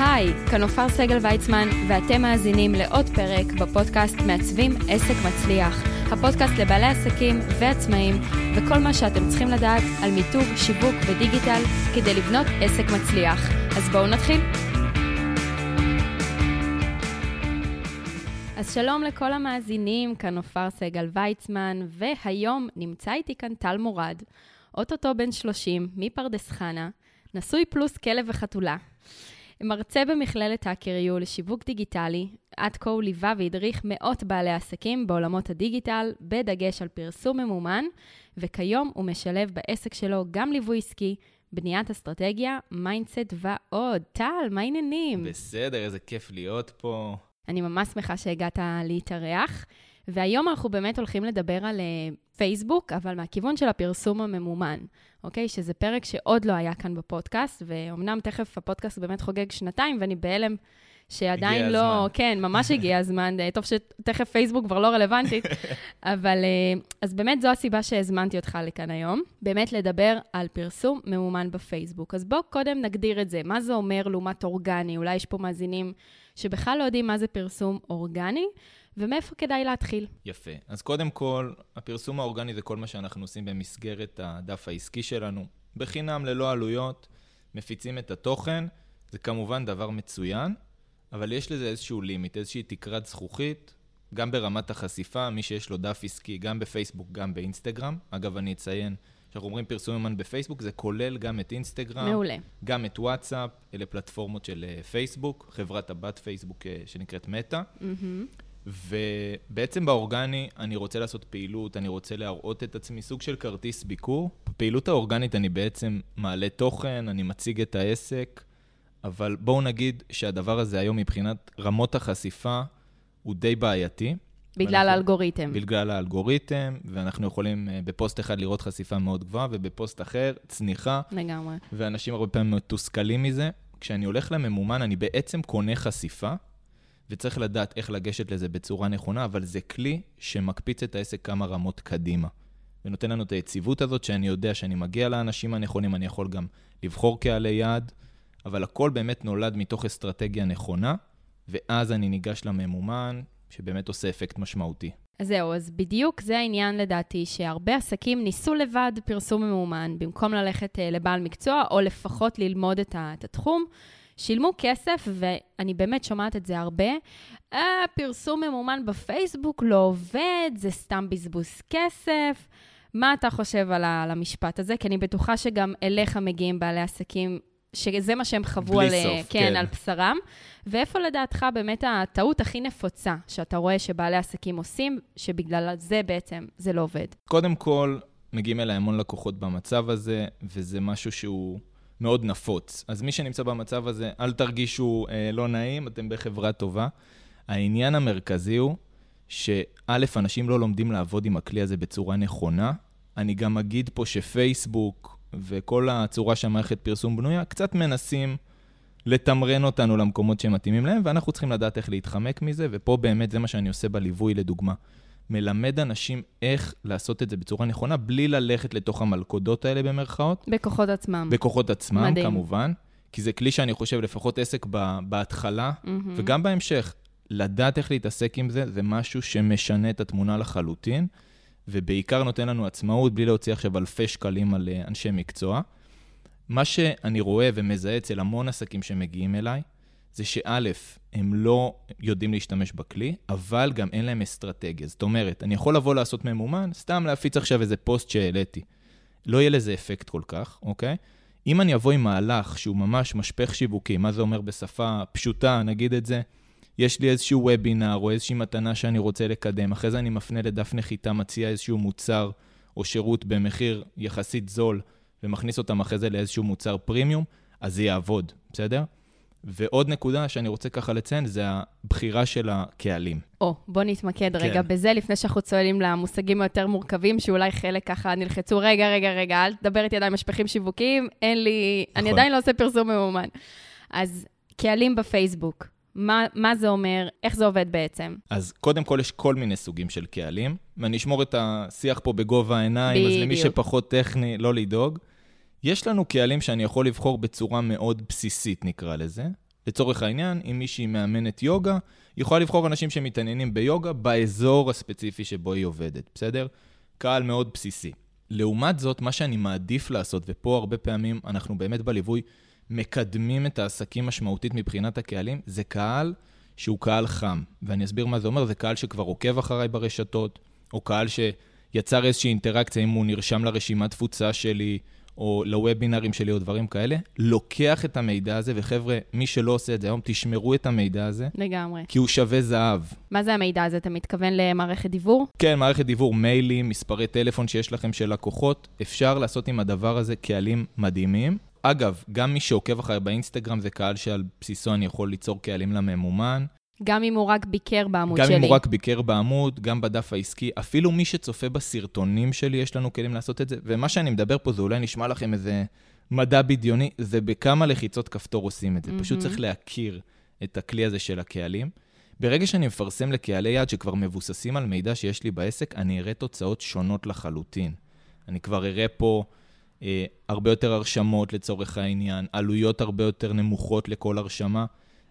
היי, כאן עופר סגל ויצמן, ואתם מאזינים לעוד פרק בפודקאסט מעצבים עסק מצליח. הפודקאסט לבעלי עסקים ועצמאים, וכל מה שאתם צריכים לדעת על מיתוג, שיווק ודיגיטל כדי לבנות עסק מצליח. אז בואו נתחיל. אז שלום לכל המאזינים, כאן עופר סגל ויצמן, והיום נמצא איתי כאן טל מורד, אוטוטו בן 30, מפרדס חנה, נשוי פלוס כלב וחתולה. מרצה במכללת האקר לשיווק דיגיטלי, עד כה הוא ליווה והדריך מאות בעלי עסקים בעולמות הדיגיטל, בדגש על פרסום ממומן, וכיום הוא משלב בעסק שלו גם ליווי עסקי, בניית אסטרטגיה, מיינדסט ועוד. טל, מה העניינים? בסדר, איזה כיף להיות פה. אני ממש שמחה שהגעת להתארח. והיום אנחנו באמת הולכים לדבר על uh, פייסבוק, אבל מהכיוון של הפרסום הממומן, אוקיי? שזה פרק שעוד לא היה כאן בפודקאסט, ואומנם תכף הפודקאסט באמת חוגג שנתיים, ואני בהלם שעדיין לא... הזמן. כן, ממש הגיע הזמן. טוב שתכף פייסבוק כבר לא רלוונטית, אבל... Uh, אז באמת זו הסיבה שהזמנתי אותך לכאן היום, באמת לדבר על פרסום ממומן בפייסבוק. אז בואו קודם נגדיר את זה. מה זה אומר לעומת אורגני? אולי יש פה מאזינים שבכלל לא יודעים מה זה פרסום אורגני. ומאיפה כדאי להתחיל? יפה. אז קודם כל, הפרסום האורגני זה כל מה שאנחנו עושים במסגרת הדף העסקי שלנו, בחינם, ללא עלויות, מפיצים את התוכן, זה כמובן דבר מצוין, אבל יש לזה איזשהו לימיט, איזושהי תקרת זכוכית, גם ברמת החשיפה, מי שיש לו דף עסקי, גם בפייסבוק, גם באינסטגרם. אגב, אני אציין, כשאנחנו אומרים פרסום יומן בפייסבוק, זה כולל גם את אינסטגרם. מעולה. גם את וואטסאפ, אלה פלטפורמות של אה, פייסבוק, חברת הבת פייסבוק אה, שנקראת מטא. Mm-hmm. ובעצם באורגני אני רוצה לעשות פעילות, אני רוצה להראות את עצמי, סוג של כרטיס ביקור. בפעילות האורגנית אני בעצם מעלה תוכן, אני מציג את העסק, אבל בואו נגיד שהדבר הזה היום מבחינת רמות החשיפה הוא די בעייתי. בגלל ואנחנו, האלגוריתם. בגלל האלגוריתם, ואנחנו יכולים אה, בפוסט אחד לראות חשיפה מאוד גבוהה, ובפוסט אחר צניחה. לגמרי. ואנשים הרבה פעמים מתוסכלים מזה. כשאני הולך לממומן, אני בעצם קונה חשיפה, וצריך לדעת איך לגשת לזה בצורה נכונה, אבל זה כלי שמקפיץ את העסק כמה רמות קדימה. ונותן לנו את היציבות הזאת, שאני יודע שאני מגיע לאנשים הנכונים, אני יכול גם לבחור קהלי יעד, אבל הכל באמת נולד מתוך אסטרטגיה נכונה, ואז אני ניגש לממומן, שבאמת עושה אפקט משמעותי. אז זהו, אז בדיוק זה העניין לדעתי, שהרבה עסקים ניסו לבד פרסום ממומן, במקום ללכת uh, לבעל מקצוע, או לפחות ללמוד את התחום. שילמו כסף, ואני באמת שומעת את זה הרבה. אה, פרסום ממומן בפייסבוק לא עובד, זה סתם בזבוז כסף. מה אתה חושב על, המשפט הזה? כי אני בטוחה שגם אליך מגיעים בעלי עסקים, שזה מה שהם חוו על, סוף, כן, כן. על בשרם. ואיפה לדעתך באמת הטעות הכי נפוצה שאתה רואה שבעלי עסקים עושים, שבגלל זה בעצם זה לא עובד? קודם כל, מגיעים אליי המון לקוחות במצב הזה, וזה משהו שהוא... מאוד נפוץ. אז מי שנמצא במצב הזה, אל תרגישו אה, לא נעים, אתם בחברה טובה. העניין המרכזי הוא שא', אנשים לא לומדים לעבוד עם הכלי הזה בצורה נכונה. אני גם אגיד פה שפייסבוק וכל הצורה שהמערכת פרסום בנויה, קצת מנסים לתמרן אותנו למקומות שמתאימים להם, ואנחנו צריכים לדעת איך להתחמק מזה, ופה באמת זה מה שאני עושה בליווי, לדוגמה. מלמד אנשים איך לעשות את זה בצורה נכונה, בלי ללכת לתוך המלכודות האלה במרכאות. בכוחות עצמם. בכוחות עצמם, מדהים. כמובן. כי זה כלי שאני חושב, לפחות עסק בהתחלה, mm-hmm. וגם בהמשך, לדעת איך להתעסק עם זה, זה משהו שמשנה את התמונה לחלוטין, ובעיקר נותן לנו עצמאות, בלי להוציא עכשיו אלפי שקלים על אה, אנשי מקצוע. מה שאני רואה ומזהה אצל המון עסקים שמגיעים אליי, זה שא', הם לא יודעים להשתמש בכלי, אבל גם אין להם אסטרטגיה. זאת אומרת, אני יכול לבוא לעשות ממומן, סתם להפיץ עכשיו איזה פוסט שהעליתי. לא יהיה לזה אפקט כל כך, אוקיי? אם אני אבוא עם מהלך שהוא ממש משפך שיווקי, מה זה אומר בשפה פשוטה, נגיד את זה, יש לי איזשהו וובינר או איזושהי מתנה שאני רוצה לקדם, אחרי זה אני מפנה לדף נחיתה, מציע איזשהו מוצר או שירות במחיר יחסית זול, ומכניס אותם אחרי זה לאיזשהו מוצר פרימיום, אז זה יעבוד, בסדר? ועוד נקודה שאני רוצה ככה לציין, זה הבחירה של הקהלים. או, בוא נתמקד כן. רגע בזה, לפני שאנחנו צוללים למושגים היותר מורכבים, שאולי חלק ככה נלחצו, רגע, רגע, רגע, אל תדבר איתי עדיין משפחים שיווקיים, אין לי, נכון. אני עדיין לא עושה פרסום ממומן. אז קהלים בפייסבוק, מה, מה זה אומר, איך זה עובד בעצם? אז קודם כל יש כל מיני סוגים של קהלים, ואני אשמור את השיח פה בגובה העיניים, בדיוק. אז למי שפחות טכני, לא לדאוג. יש לנו קהלים שאני יכול לבחור בצורה מאוד בסיסית, נקרא לזה, לצורך העניין, אם מישהי מאמנת יוגה, היא יכולה לבחור אנשים שמתעניינים ביוגה באזור הספציפי שבו היא עובדת, בסדר? קהל מאוד בסיסי. לעומת זאת, מה שאני מעדיף לעשות, ופה הרבה פעמים אנחנו באמת בליווי מקדמים את העסקים משמעותית מבחינת הקהלים, זה קהל שהוא קהל חם. ואני אסביר מה זה אומר, זה קהל שכבר עוקב אחריי ברשתות, או קהל שיצר איזושהי אינטראקציה, אם הוא נרשם לרשימת תפוצה שלי, או לוובינרים שלי או דברים כאלה, לוקח את המידע הזה, וחבר'ה, מי שלא עושה את זה היום, תשמרו את המידע הזה. לגמרי. כי הוא שווה זהב. מה זה המידע הזה? אתה מתכוון למערכת דיוור? כן, מערכת דיוור, מיילים, מספרי טלפון שיש לכם של לקוחות. אפשר לעשות עם הדבר הזה קהלים מדהימים. אגב, גם מי שעוקב אחריי באינסטגרם זה קהל שעל בסיסו אני יכול ליצור קהלים לממומן. גם אם הוא רק ביקר בעמוד גם שלי. גם אם הוא רק ביקר בעמוד, גם בדף העסקי. אפילו מי שצופה בסרטונים שלי, יש לנו כלים לעשות את זה. ומה שאני מדבר פה, זה אולי נשמע לכם איזה מדע בדיוני, זה בכמה לחיצות כפתור עושים את זה. Mm-hmm. פשוט צריך להכיר את הכלי הזה של הקהלים. ברגע שאני מפרסם לקהלי יעד שכבר מבוססים על מידע שיש לי בעסק, אני אראה תוצאות שונות לחלוטין. אני כבר אראה פה אה, הרבה יותר הרשמות לצורך העניין, עלויות הרבה יותר נמוכות לכל הרשמה.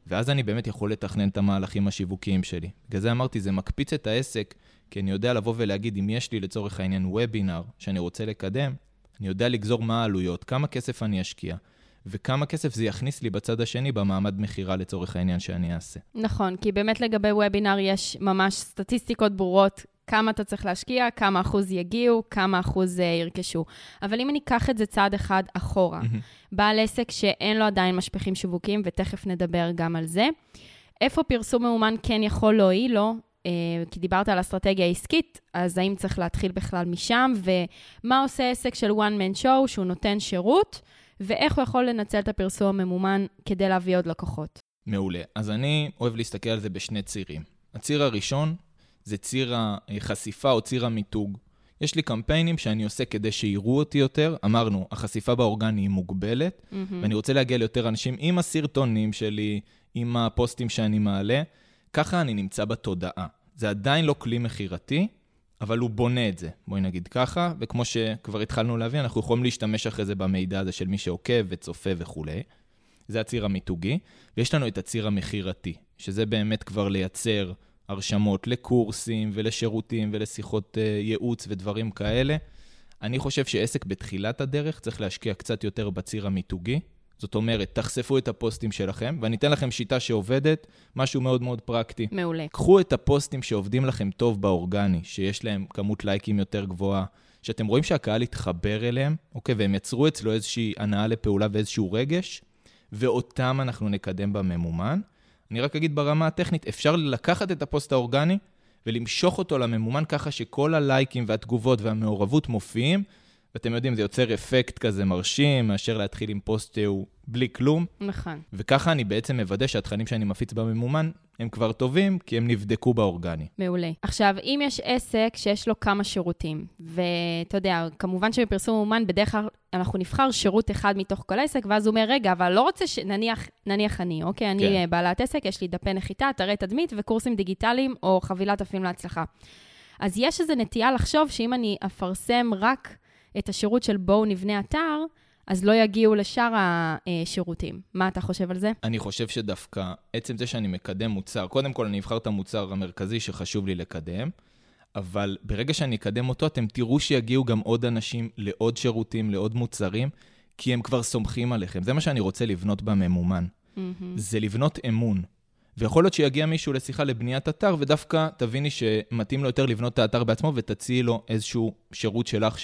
ואז אני באמת יכול לתכנן את המהלכים השיווקיים שלי. בגלל זה אמרתי, זה מקפיץ את העסק, כי אני יודע לבוא ולהגיד, אם יש לי לצורך העניין וובינר שאני רוצה לקדם, אני יודע לגזור מה העלויות, כמה כסף אני אשקיע, וכמה כסף זה יכניס לי בצד השני במעמד מכירה לצורך העניין שאני אעשה. נכון, כי באמת לגבי וובינר יש ממש סטטיסטיקות ברורות כמה אתה צריך להשקיע, כמה אחוז יגיעו, כמה אחוז uh, ירכשו. אבל אם אני אקח את זה צעד אחד אחורה, בעל עסק שאין לו עדיין משפיכים שיווקים, ותכף נדבר גם על זה, איפה פרסום מאומן כן יכול להועיל לו? Uh, כי דיברת על אסטרטגיה עסקית, אז האם צריך להתחיל בכלל משם, ומה עושה עסק של one man show שהוא נותן שירות, ואיך הוא יכול לנצל את הפרסום הממומן כדי להביא עוד לקוחות. מעולה. אז אני אוהב להסתכל על זה בשני צירים. הציר הראשון זה ציר החשיפה או ציר המיתוג. יש לי קמפיינים שאני עושה כדי שיראו אותי יותר. אמרנו, החשיפה באורגני היא מוגבלת, mm-hmm. ואני רוצה להגיע ליותר אנשים עם הסרטונים שלי, עם הפוסטים שאני מעלה. ככה אני נמצא בתודעה. זה עדיין לא כלי מכירתי, אבל הוא בונה את זה, בואי נגיד ככה, וכמו שכבר התחלנו להבין, אנחנו יכולים להשתמש אחרי זה במידע הזה של מי שעוקב וצופה וכולי. זה הציר המיתוגי, ויש לנו את הציר המכירתי, שזה באמת כבר לייצר הרשמות לקורסים ולשירותים ולשיחות uh, ייעוץ ודברים כאלה. אני חושב שעסק בתחילת הדרך צריך להשקיע קצת יותר בציר המיתוגי. זאת אומרת, תחשפו את הפוסטים שלכם, ואני אתן לכם שיטה שעובדת, משהו מאוד מאוד פרקטי. מעולה. קחו את הפוסטים שעובדים לכם טוב באורגני, שיש להם כמות לייקים יותר גבוהה, שאתם רואים שהקהל יתחבר אליהם, אוקיי, והם יצרו אצלו איזושהי הנאה לפעולה ואיזשהו רגש, ואותם אנחנו נקדם בממומן. אני רק אגיד ברמה הטכנית, אפשר לקחת את הפוסט האורגני ולמשוך אותו לממומן ככה שכל הלייקים והתגובות והמעורבות מופיעים, ואתם יודעים, זה יוצר אפקט כזה מרשים, מאשר להתחיל עם פוסט שהוא בלי כלום. נכון. וככה אני בעצם מוודא שהתכנים שאני מפיץ בממומן הם כבר טובים, כי הם נבדקו באורגני. מעולה. עכשיו, אם יש עסק שיש לו כמה שירותים, ואתה יודע, כמובן שבפרסום ממומן, בדרך כלל אנחנו נבחר שירות אחד מתוך כל עסק, ואז הוא אומר, רגע, אבל לא רוצה ש... נניח, נניח אני, אוקיי? אני כן. בעלת עסק, יש לי דפי נחיתה, אתרי תדמית וקורסים דיגיטליים, או חבילת אפים להצלחה. אז יש איזו נטייה לחשוב שאם אני אפרסם רק את השירות של בואו נבנה אתר, אז לא יגיעו לשאר השירותים. מה אתה חושב על זה? אני חושב שדווקא עצם זה שאני מקדם מוצר, קודם כל אני אבחר את המוצר המרכזי שחשוב לי לקדם, אבל ברגע שאני אקדם אותו, אתם תראו שיגיעו גם עוד אנשים לעוד שירותים, לעוד מוצרים, כי הם כבר סומכים עליכם. זה מה שאני רוצה לבנות בממומן. Mm-hmm. זה לבנות אמון. ויכול להיות שיגיע מישהו לשיחה לבניית אתר, ודווקא תביני שמתאים לו יותר לבנות את האתר בעצמו, ותציעי לו איזשהו שירות שלך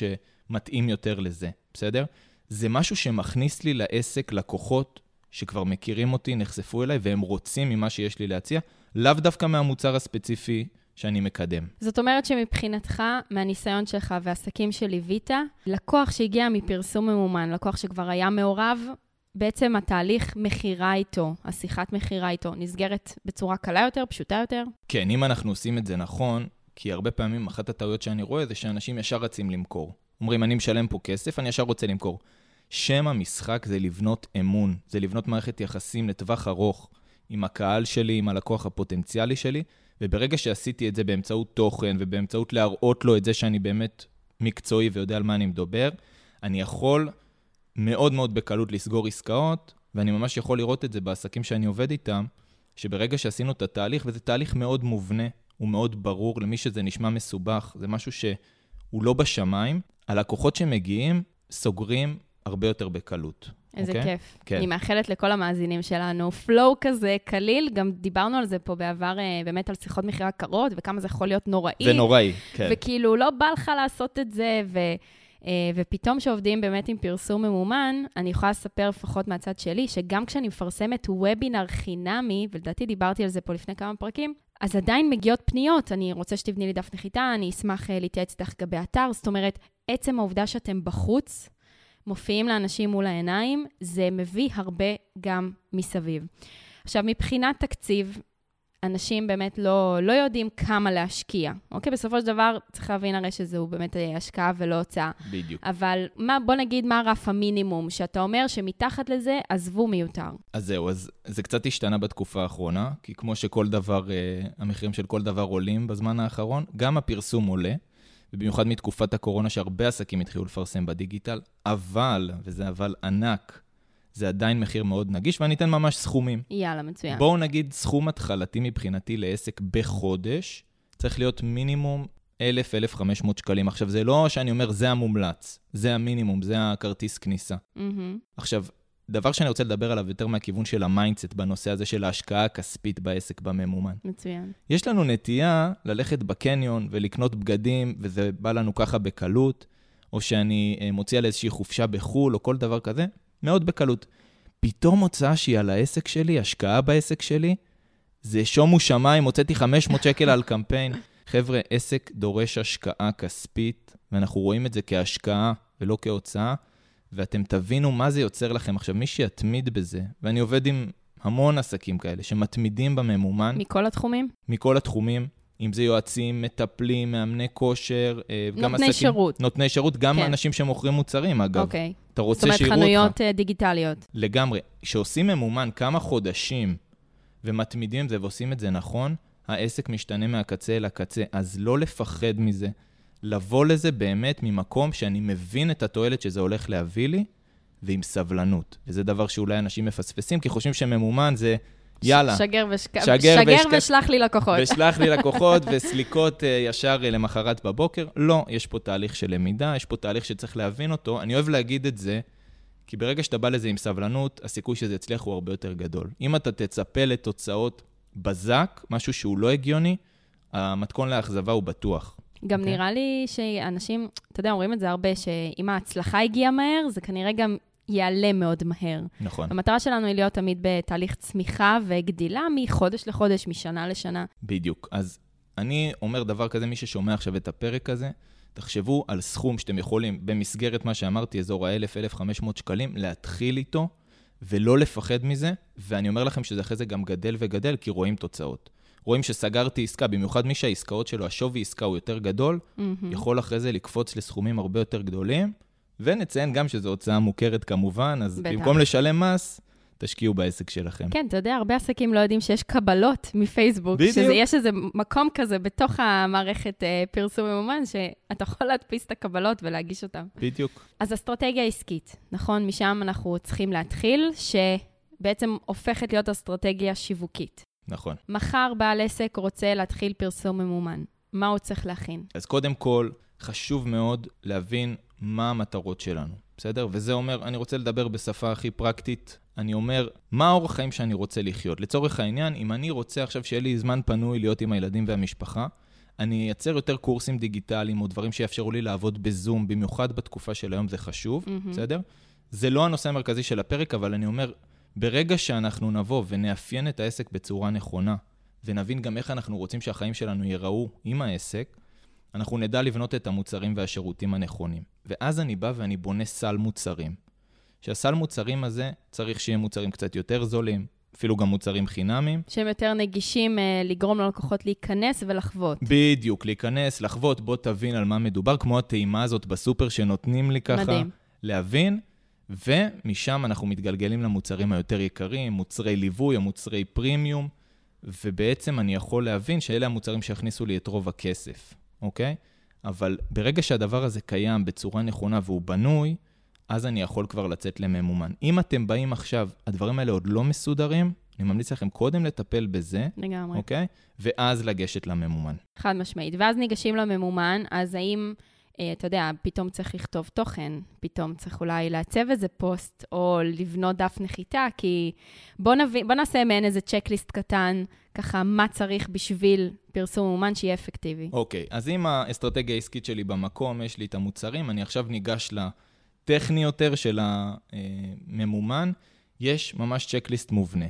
שמתאים יותר לזה, בסדר? זה משהו שמכניס לי לעסק לקוחות שכבר מכירים אותי, נחשפו אליי, והם רוצים ממה שיש לי להציע, לאו דווקא מהמוצר הספציפי שאני מקדם. זאת אומרת שמבחינתך, מהניסיון שלך ועסקים שליווית, לקוח שהגיע מפרסום ממומן, לקוח שכבר היה מעורב, בעצם התהליך מכירה איתו, השיחת מכירה איתו, נסגרת בצורה קלה יותר, פשוטה יותר? כן, אם אנחנו עושים את זה נכון, כי הרבה פעמים אחת הטעויות שאני רואה זה שאנשים ישר רצים למכור. אומרים, אני משלם פה כסף, אני ישר רוצה למכור. שם המשחק זה לבנות אמון, זה לבנות מערכת יחסים לטווח ארוך עם הקהל שלי, עם הלקוח הפוטנציאלי שלי, וברגע שעשיתי את זה באמצעות תוכן ובאמצעות להראות לו את זה שאני באמת מקצועי ויודע על מה אני מדבר, אני יכול מאוד מאוד בקלות לסגור עסקאות, ואני ממש יכול לראות את זה בעסקים שאני עובד איתם, שברגע שעשינו את התהליך, וזה תהליך מאוד מובנה, הוא מאוד ברור, למי שזה נשמע מסובך, זה משהו שהוא לא בשמיים, הלקוחות שמגיעים סוגרים הרבה יותר בקלות. איזה okay? אוקיי? כיף. כן. אני מאחלת לכל המאזינים שלנו פלואו כזה קליל, גם דיברנו על זה פה בעבר, אה, באמת על שיחות מכירה קרות, וכמה זה יכול להיות נוראי. ונוראי, כן. וכאילו, לא בא לך לעשות את זה, ו... אה, ופתאום כשעובדים באמת עם פרסום ממומן, אני יכולה לספר לפחות מהצד שלי, שגם כשאני מפרסמת וובינר חינמי, ולדעתי דיברתי על זה פה לפני כמה פרקים, אז עדיין מגיעות פניות, אני רוצה שתבני לי דף נחיתה, אני אשמח אה, להתייעץ איתך לגבי אתר. זאת אומרת, עצם העובדה שאתם בחוץ, מופיעים לאנשים מול העיניים, זה מביא הרבה גם מסביב. עכשיו, מבחינת תקציב, אנשים באמת לא, לא יודעים כמה להשקיע. אוקיי? בסופו של דבר, צריך להבין הרי שזהו באמת אה, השקעה ולא הוצאה. בדיוק. אבל מה, בוא נגיד מה רף המינימום, שאתה אומר שמתחת לזה, עזבו מיותר. אז זהו, אז זה קצת השתנה בתקופה האחרונה, כי כמו שכל דבר, אה, המחירים של כל דבר עולים בזמן האחרון, גם הפרסום עולה. ובמיוחד מתקופת הקורונה, שהרבה עסקים התחילו לפרסם בדיגיטל, אבל, וזה אבל ענק, זה עדיין מחיר מאוד נגיש, ואני אתן ממש סכומים. יאללה, מצוין. בואו נגיד סכום התחלתי מבחינתי לעסק בחודש, צריך להיות מינימום 1,000-1,500 שקלים. עכשיו, זה לא שאני אומר, זה המומלץ, זה המינימום, זה הכרטיס כניסה. Mm-hmm. עכשיו, דבר שאני רוצה לדבר עליו יותר מהכיוון של ה mindset בנושא הזה של ההשקעה הכספית בעסק בממומן. מצוין. יש לנו נטייה ללכת בקניון ולקנות בגדים, וזה בא לנו ככה בקלות, או שאני אה, מוציא על איזושהי חופשה בחו"ל, או כל דבר כזה, מאוד בקלות. פתאום הוצאה שהיא על העסק שלי, השקעה בעסק שלי, זה שומו שמיים, הוצאתי 500 שקל על קמפיין. חבר'ה, עסק דורש השקעה כספית, ואנחנו רואים את זה כהשקעה ולא כהוצאה. ואתם תבינו מה זה יוצר לכם. עכשיו, מי שיתמיד בזה, ואני עובד עם המון עסקים כאלה שמתמידים בממומן. מכל התחומים? מכל התחומים. אם זה יועצים, מטפלים, מאמני כושר, אה, גם עסקים... נותני שירות. נותני שירות, גם כן. אנשים שמוכרים מוצרים, אגב. אוקיי. אתה רוצה שיראו אותך. זאת אומרת, חנויות אה, דיגיטליות. לגמרי. כשעושים ממומן כמה חודשים ומתמידים את זה ועושים את זה נכון, העסק משתנה מהקצה אל הקצה. אז לא לפחד מזה. לבוא לזה באמת ממקום שאני מבין את התועלת שזה הולך להביא לי, ועם סבלנות. וזה דבר שאולי אנשים מפספסים, כי חושבים שממומן זה, יאללה. שגר, ושק... שגר, שגר ושק... ושלח לי לקוחות. ושלח לי לקוחות, וסליקות uh, ישר uh, למחרת בבוקר. לא, יש פה תהליך של למידה, יש פה תהליך שצריך להבין אותו. אני אוהב להגיד את זה, כי ברגע שאתה בא לזה עם סבלנות, הסיכוי שזה יצליח הוא הרבה יותר גדול. אם אתה תצפה לתוצאות בזק, משהו שהוא לא הגיוני, המתכון לאכזבה הוא בטוח. גם okay. אוקיי. נראה לי שאנשים, אתה יודע, אומרים את זה הרבה, שאם ההצלחה הגיעה מהר, זה כנראה גם יעלה מאוד מהר. נכון. המטרה שלנו היא להיות תמיד בתהליך צמיחה וגדילה מחודש לחודש, משנה לשנה. בדיוק. אז אני אומר דבר כזה, מי ששומע עכשיו את הפרק הזה, תחשבו על סכום שאתם יכולים, במסגרת מה שאמרתי, אזור ה-1,000-1,500 שקלים, להתחיל איתו, ולא לפחד מזה, ואני אומר לכם שזה אחרי זה גם גדל וגדל, כי רואים תוצאות. רואים שסגרתי עסקה, במיוחד מי שהעסקאות שלו, השווי עסקה הוא יותר גדול, mm-hmm. יכול אחרי זה לקפוץ לסכומים הרבה יותר גדולים, ונציין גם שזו הוצאה מוכרת כמובן, אז בטח. במקום לשלם מס, תשקיעו בעסק שלכם. כן, אתה יודע, הרבה עסקים לא יודעים שיש קבלות מפייסבוק. בדיוק. שיש איזה מקום כזה בתוך המערכת אה, פרסום ממומן, שאתה יכול להדפיס את הקבלות ולהגיש אותן. בדיוק. אז אסטרטגיה עסקית, נכון? משם אנחנו צריכים להתחיל, שבעצם הופכת להיות אסטרטגיה שיווקית. נכון. מחר בעל עסק רוצה להתחיל פרסום ממומן. מה הוא צריך להכין? אז קודם כל, חשוב מאוד להבין מה המטרות שלנו, בסדר? וזה אומר, אני רוצה לדבר בשפה הכי פרקטית. אני אומר, מה האורח חיים שאני רוצה לחיות? לצורך העניין, אם אני רוצה עכשיו שיהיה לי זמן פנוי להיות עם הילדים והמשפחה, אני אייצר יותר קורסים דיגיטליים או דברים שיאפשרו לי לעבוד בזום, במיוחד בתקופה של היום זה חשוב, mm-hmm. בסדר? זה לא הנושא המרכזי של הפרק, אבל אני אומר, ברגע שאנחנו נבוא ונאפיין את העסק בצורה נכונה, ונבין גם איך אנחנו רוצים שהחיים שלנו ייראו עם העסק, אנחנו נדע לבנות את המוצרים והשירותים הנכונים. ואז אני בא ואני בונה סל מוצרים. שהסל מוצרים הזה צריך שיהיה מוצרים קצת יותר זולים, אפילו גם מוצרים חינמיים. שהם יותר נגישים אה, לגרום ללקוחות להיכנס ולחוות. בדיוק, להיכנס, לחוות, בוא תבין על מה מדובר, כמו הטעימה הזאת בסופר שנותנים לי ככה. מדהים. להבין, ומשם אנחנו מתגלגלים למוצרים היותר יקרים, מוצרי ליווי או מוצרי פרימיום, ובעצם אני יכול להבין שאלה המוצרים שיכניסו לי את רוב הכסף, אוקיי? אבל ברגע שהדבר הזה קיים בצורה נכונה והוא בנוי, אז אני יכול כבר לצאת לממומן. אם אתם באים עכשיו, הדברים האלה עוד לא מסודרים, אני ממליץ לכם קודם לטפל בזה, לגמרי. אוקיי? ואז לגשת לממומן. חד משמעית. ואז ניגשים לממומן, אז האם, אה, אתה יודע, פתאום צריך לכתוב תוכן, פתאום צריך אולי לעצב איזה פוסט, או לבנות דף נחיתה, כי בוא, נביא, בוא נעשה מעין איזה צ'קליסט קטן, ככה, מה צריך בשביל פרסום ממומן שיהיה אפקטיבי. אוקיי, אז אם האסטרטגיה העסקית שלי במקום, יש לי את המוצרים, אני עכשיו ניגש לטכני יותר של הממומן, יש ממש צ'קליסט מובנה.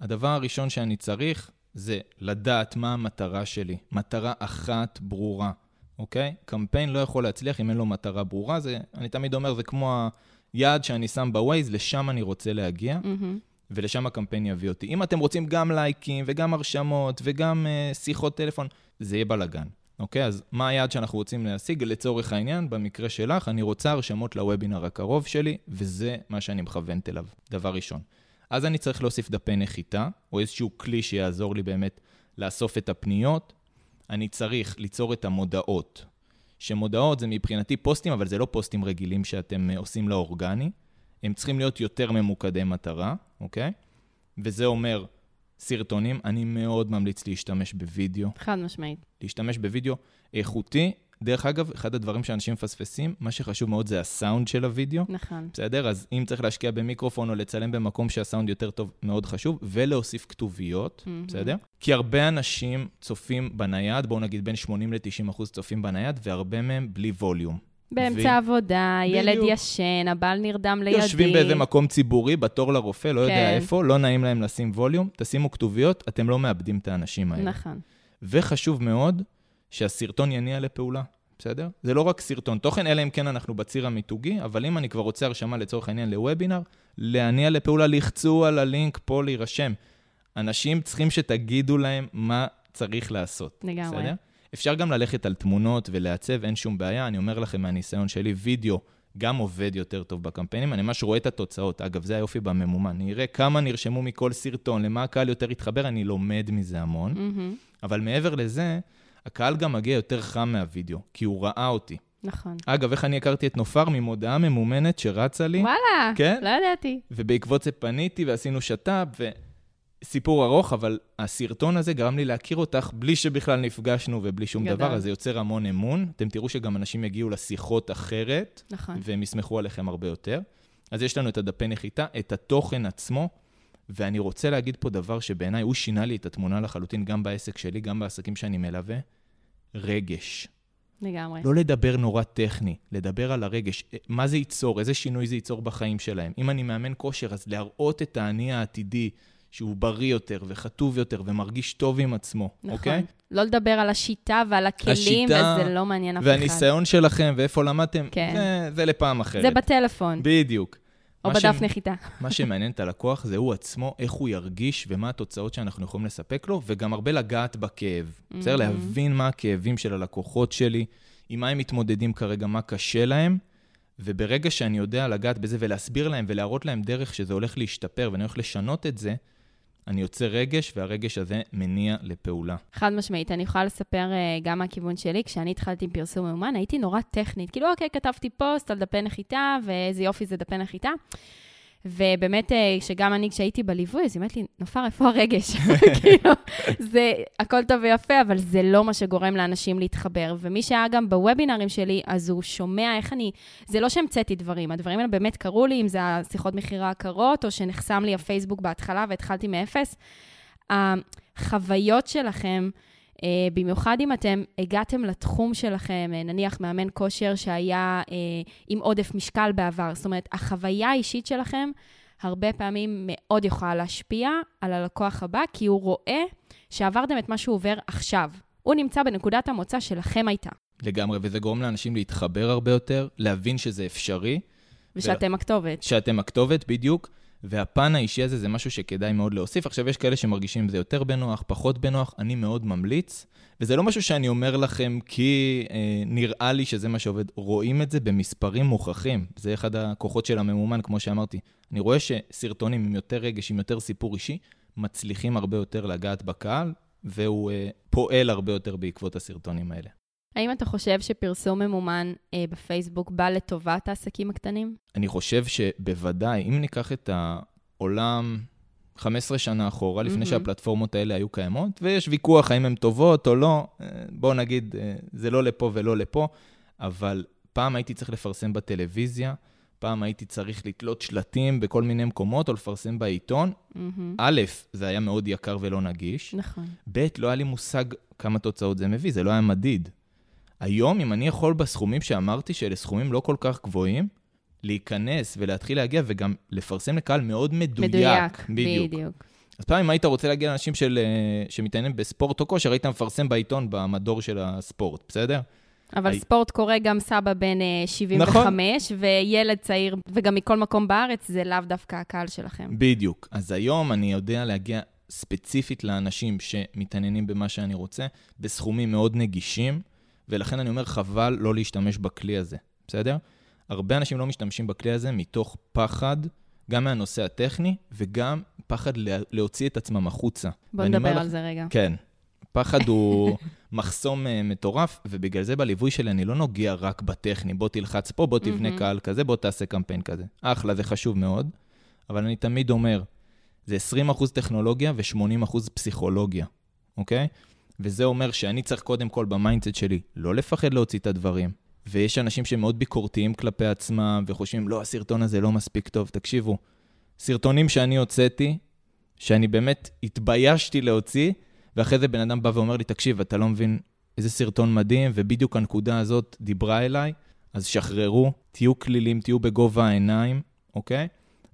הדבר הראשון שאני צריך זה לדעת מה המטרה שלי. מטרה אחת ברורה, אוקיי? קמפיין לא יכול להצליח אם אין לו מטרה ברורה. זה, אני תמיד אומר, זה כמו היעד שאני שם בווייז, לשם אני רוצה להגיע, mm-hmm. ולשם הקמפיין יביא אותי. אם אתם רוצים גם לייקים וגם הרשמות וגם uh, שיחות טלפון, זה יהיה בלאגן. אוקיי? אז מה היעד שאנחנו רוצים להשיג? לצורך העניין, במקרה שלך, אני רוצה הרשמות לוובינר הקרוב שלי, וזה מה שאני מכוונת אליו, דבר ראשון. אז אני צריך להוסיף דפי נחיתה, או איזשהו כלי שיעזור לי באמת לאסוף את הפניות. אני צריך ליצור את המודעות, שמודעות זה מבחינתי פוסטים, אבל זה לא פוסטים רגילים שאתם אה, עושים לאורגני. הם צריכים להיות יותר ממוקדי מטרה, אוקיי? וזה אומר סרטונים. אני מאוד ממליץ להשתמש בווידאו. חד משמעית. להשתמש בווידאו איכותי, דרך אגב, אחד הדברים שאנשים מפספסים, מה שחשוב מאוד זה הסאונד של הוידאו. נכון. בסדר? אז אם צריך להשקיע במיקרופון או לצלם במקום שהסאונד יותר טוב, מאוד חשוב, ולהוסיף כתוביות, mm-hmm. בסדר? כי הרבה אנשים צופים בנייד, בואו נגיד בין 80 ל-90 אחוז צופים בנייד, והרבה מהם בלי ווליום. באמצע ו... עבודה, ילד בדיוק. ישן, הבעל נרדם לידי. יושבים באיזה מקום ציבורי, בתור לרופא, לא כן. יודע איפה, לא נעים להם לשים ווליום, תשימו כתוביות, אתם לא מאבדים את האנשים האלה. נכון. וחשוב מאוד שהסרטון יניע לפעולה, בסדר? זה לא רק סרטון תוכן, אלא אם כן אנחנו בציר המיתוגי, אבל אם אני כבר רוצה הרשמה לצורך העניין לוובינר, להניע לפעולה, לחצו על הלינק פה להירשם. אנשים צריכים שתגידו להם מה צריך לעשות. לגמרי. בסדר? אפשר גם ללכת על תמונות ולעצב, אין שום בעיה. אני אומר לכם מהניסיון שלי, וידאו גם עובד יותר טוב בקמפיינים. אני ממש רואה את התוצאות. אגב, זה היופי בממומן. אני אראה כמה נרשמו מכל סרטון, למה הקהל יותר התחבר, אני לומד מזה המון. Mm-hmm. אבל מעבר לזה, הקהל גם מגיע יותר חם מהווידאו, כי הוא ראה אותי. נכון. אגב, איך אני הכרתי את נופר? ממודעה ממומנת שרצה לי. וואלה, כן? לא ידעתי. ובעקבות זה פניתי ועשינו שת"פ, וסיפור ארוך, אבל הסרטון הזה גרם לי להכיר אותך בלי שבכלל נפגשנו ובלי שום גדל. דבר, אז זה יוצר המון אמון. אתם תראו שגם אנשים יגיעו לשיחות אחרת, נכון. והם יסמכו עליכם הרבה יותר. אז יש לנו את הדפי נחיתה, את התוכן עצמו, ואני רוצה להגיד פה דבר שבעיניי הוא שינה לי את התמונה לחלוטין, גם בעסק שלי, גם בעסקים שאני מלווה. רגש. לגמרי. לא לדבר נורא טכני, לדבר על הרגש. מה זה ייצור, איזה שינוי זה ייצור בחיים שלהם. אם אני מאמן כושר, אז להראות את האני העתידי, שהוא בריא יותר וחטוב יותר ומרגיש טוב עם עצמו, נכון. אוקיי? לא לדבר על השיטה ועל הכלים, השיטה, וזה לא מעניין אף אחד. והניסיון שלכם ואיפה למדתם, כן. זה, זה לפעם אחרת. זה בטלפון. בדיוק. או בדף ש... נחיתה. מה שמעניין את הלקוח זה הוא עצמו, איך הוא ירגיש ומה התוצאות שאנחנו יכולים לספק לו, וגם הרבה לגעת בכאב. Mm-hmm. בסדר? להבין מה הכאבים של הלקוחות שלי, עם מה הם מתמודדים כרגע, מה קשה להם, וברגע שאני יודע לגעת בזה ולהסביר להם ולהראות להם דרך שזה הולך להשתפר ואני הולך לשנות את זה, אני יוצר רגש, והרגש הזה מניע לפעולה. חד משמעית. אני יכולה לספר uh, גם מהכיוון שלי, כשאני התחלתי עם פרסום מאומן, הייתי נורא טכנית. כאילו, אוקיי, כתבתי פוסט על דפי נחיתה, ואיזה יופי זה דפי נחיתה. ובאמת, אה, שגם אני, כשהייתי בליווי, אז היא אומרת לי, נופר, איפה הרגש? כאילו, זה הכל טוב ויפה, אבל זה לא מה שגורם לאנשים להתחבר. ומי שהיה גם בוובינרים שלי, אז הוא שומע איך אני... זה לא שהמצאתי דברים, הדברים האלה באמת קרו לי, אם זה השיחות מכירה הקרות, או שנחסם לי הפייסבוק בהתחלה והתחלתי מאפס. החוויות שלכם, במיוחד אם אתם הגעתם לתחום שלכם, uh, נניח מאמן כושר שהיה uh, עם עודף משקל בעבר, זאת אומרת, החוויה האישית שלכם הרבה פעמים מאוד יכולה להשפיע על הלקוח הבא, כי הוא רואה שעברתם את מה שהוא עובר עכשיו. הוא נמצא בנקודת המוצא שלכם הייתה. לגמרי, וזה גורם לאנשים להתחבר הרבה יותר, להבין שזה אפשרי. ושאתם ו... הכתובת. שאתם הכתובת, בדיוק. והפן האישי הזה זה משהו שכדאי מאוד להוסיף. עכשיו, יש כאלה שמרגישים עם זה יותר בנוח, פחות בנוח, אני מאוד ממליץ. וזה לא משהו שאני אומר לכם כי אה, נראה לי שזה מה שעובד. רואים את זה במספרים מוכחים. זה אחד הכוחות של הממומן, כמו שאמרתי. אני רואה שסרטונים עם יותר רגש, עם יותר סיפור אישי, מצליחים הרבה יותר לגעת בקהל, והוא אה, פועל הרבה יותר בעקבות הסרטונים האלה. האם אתה חושב שפרסום ממומן אה, בפייסבוק בא לטובת העסקים הקטנים? אני חושב שבוודאי, אם ניקח את העולם 15 שנה אחורה, לפני mm-hmm. שהפלטפורמות האלה היו קיימות, ויש ויכוח האם הן טובות או לא, אה, בואו נגיד, אה, זה לא לפה ולא לפה, אבל פעם הייתי צריך לפרסם בטלוויזיה, פעם הייתי צריך לתלות שלטים בכל מיני מקומות או לפרסם בעיתון. Mm-hmm. א', זה היה מאוד יקר ולא נגיש. נכון. ב', לא היה לי מושג כמה תוצאות זה מביא, זה לא היה מדיד. היום, אם אני יכול בסכומים שאמרתי, שאלה סכומים לא כל כך גבוהים, להיכנס ולהתחיל להגיע וגם לפרסם לקהל מאוד מדויק. מדויק, בדיוק. בדיוק. אז פעם אם היית רוצה להגיע לאנשים של, אה, שמתעניינים בספורט או כושר, היית מפרסם בעיתון במדור של הספורט, בסדר? אבל הי... ספורט קורה גם סבא בן 75, נכון. וילד צעיר, וגם מכל מקום בארץ, זה לאו דווקא הקהל שלכם. בדיוק. אז היום אני יודע להגיע ספציפית לאנשים שמתעניינים במה שאני רוצה, בסכומים מאוד נגישים, ולכן אני אומר, חבל לא להשתמש בכלי הזה, בסדר? הרבה אנשים לא משתמשים בכלי הזה מתוך פחד, גם מהנושא הטכני, וגם פחד להוציא את עצמם החוצה. בוא נדבר על לך, זה רגע. כן. פחד הוא מחסום uh, מטורף, ובגלל זה בליווי שלי אני לא נוגע רק בטכני. בוא תלחץ פה, בוא תבנה קהל כזה, בוא תעשה קמפיין כזה. אחלה, זה חשוב מאוד, אבל אני תמיד אומר, זה 20% טכנולוגיה ו-80% פסיכולוגיה, אוקיי? וזה אומר שאני צריך קודם כל ב mindset שלי לא לפחד להוציא את הדברים. ויש אנשים שמאוד ביקורתיים כלפי עצמם וחושבים, לא, הסרטון הזה לא מספיק טוב. תקשיבו, סרטונים שאני הוצאתי, שאני באמת התביישתי להוציא, ואחרי זה בן אדם בא ואומר לי, תקשיב, אתה לא מבין איזה סרטון מדהים, ובדיוק הנקודה הזאת דיברה אליי, אז שחררו, תהיו קלילים, תהיו בגובה העיניים, אוקיי?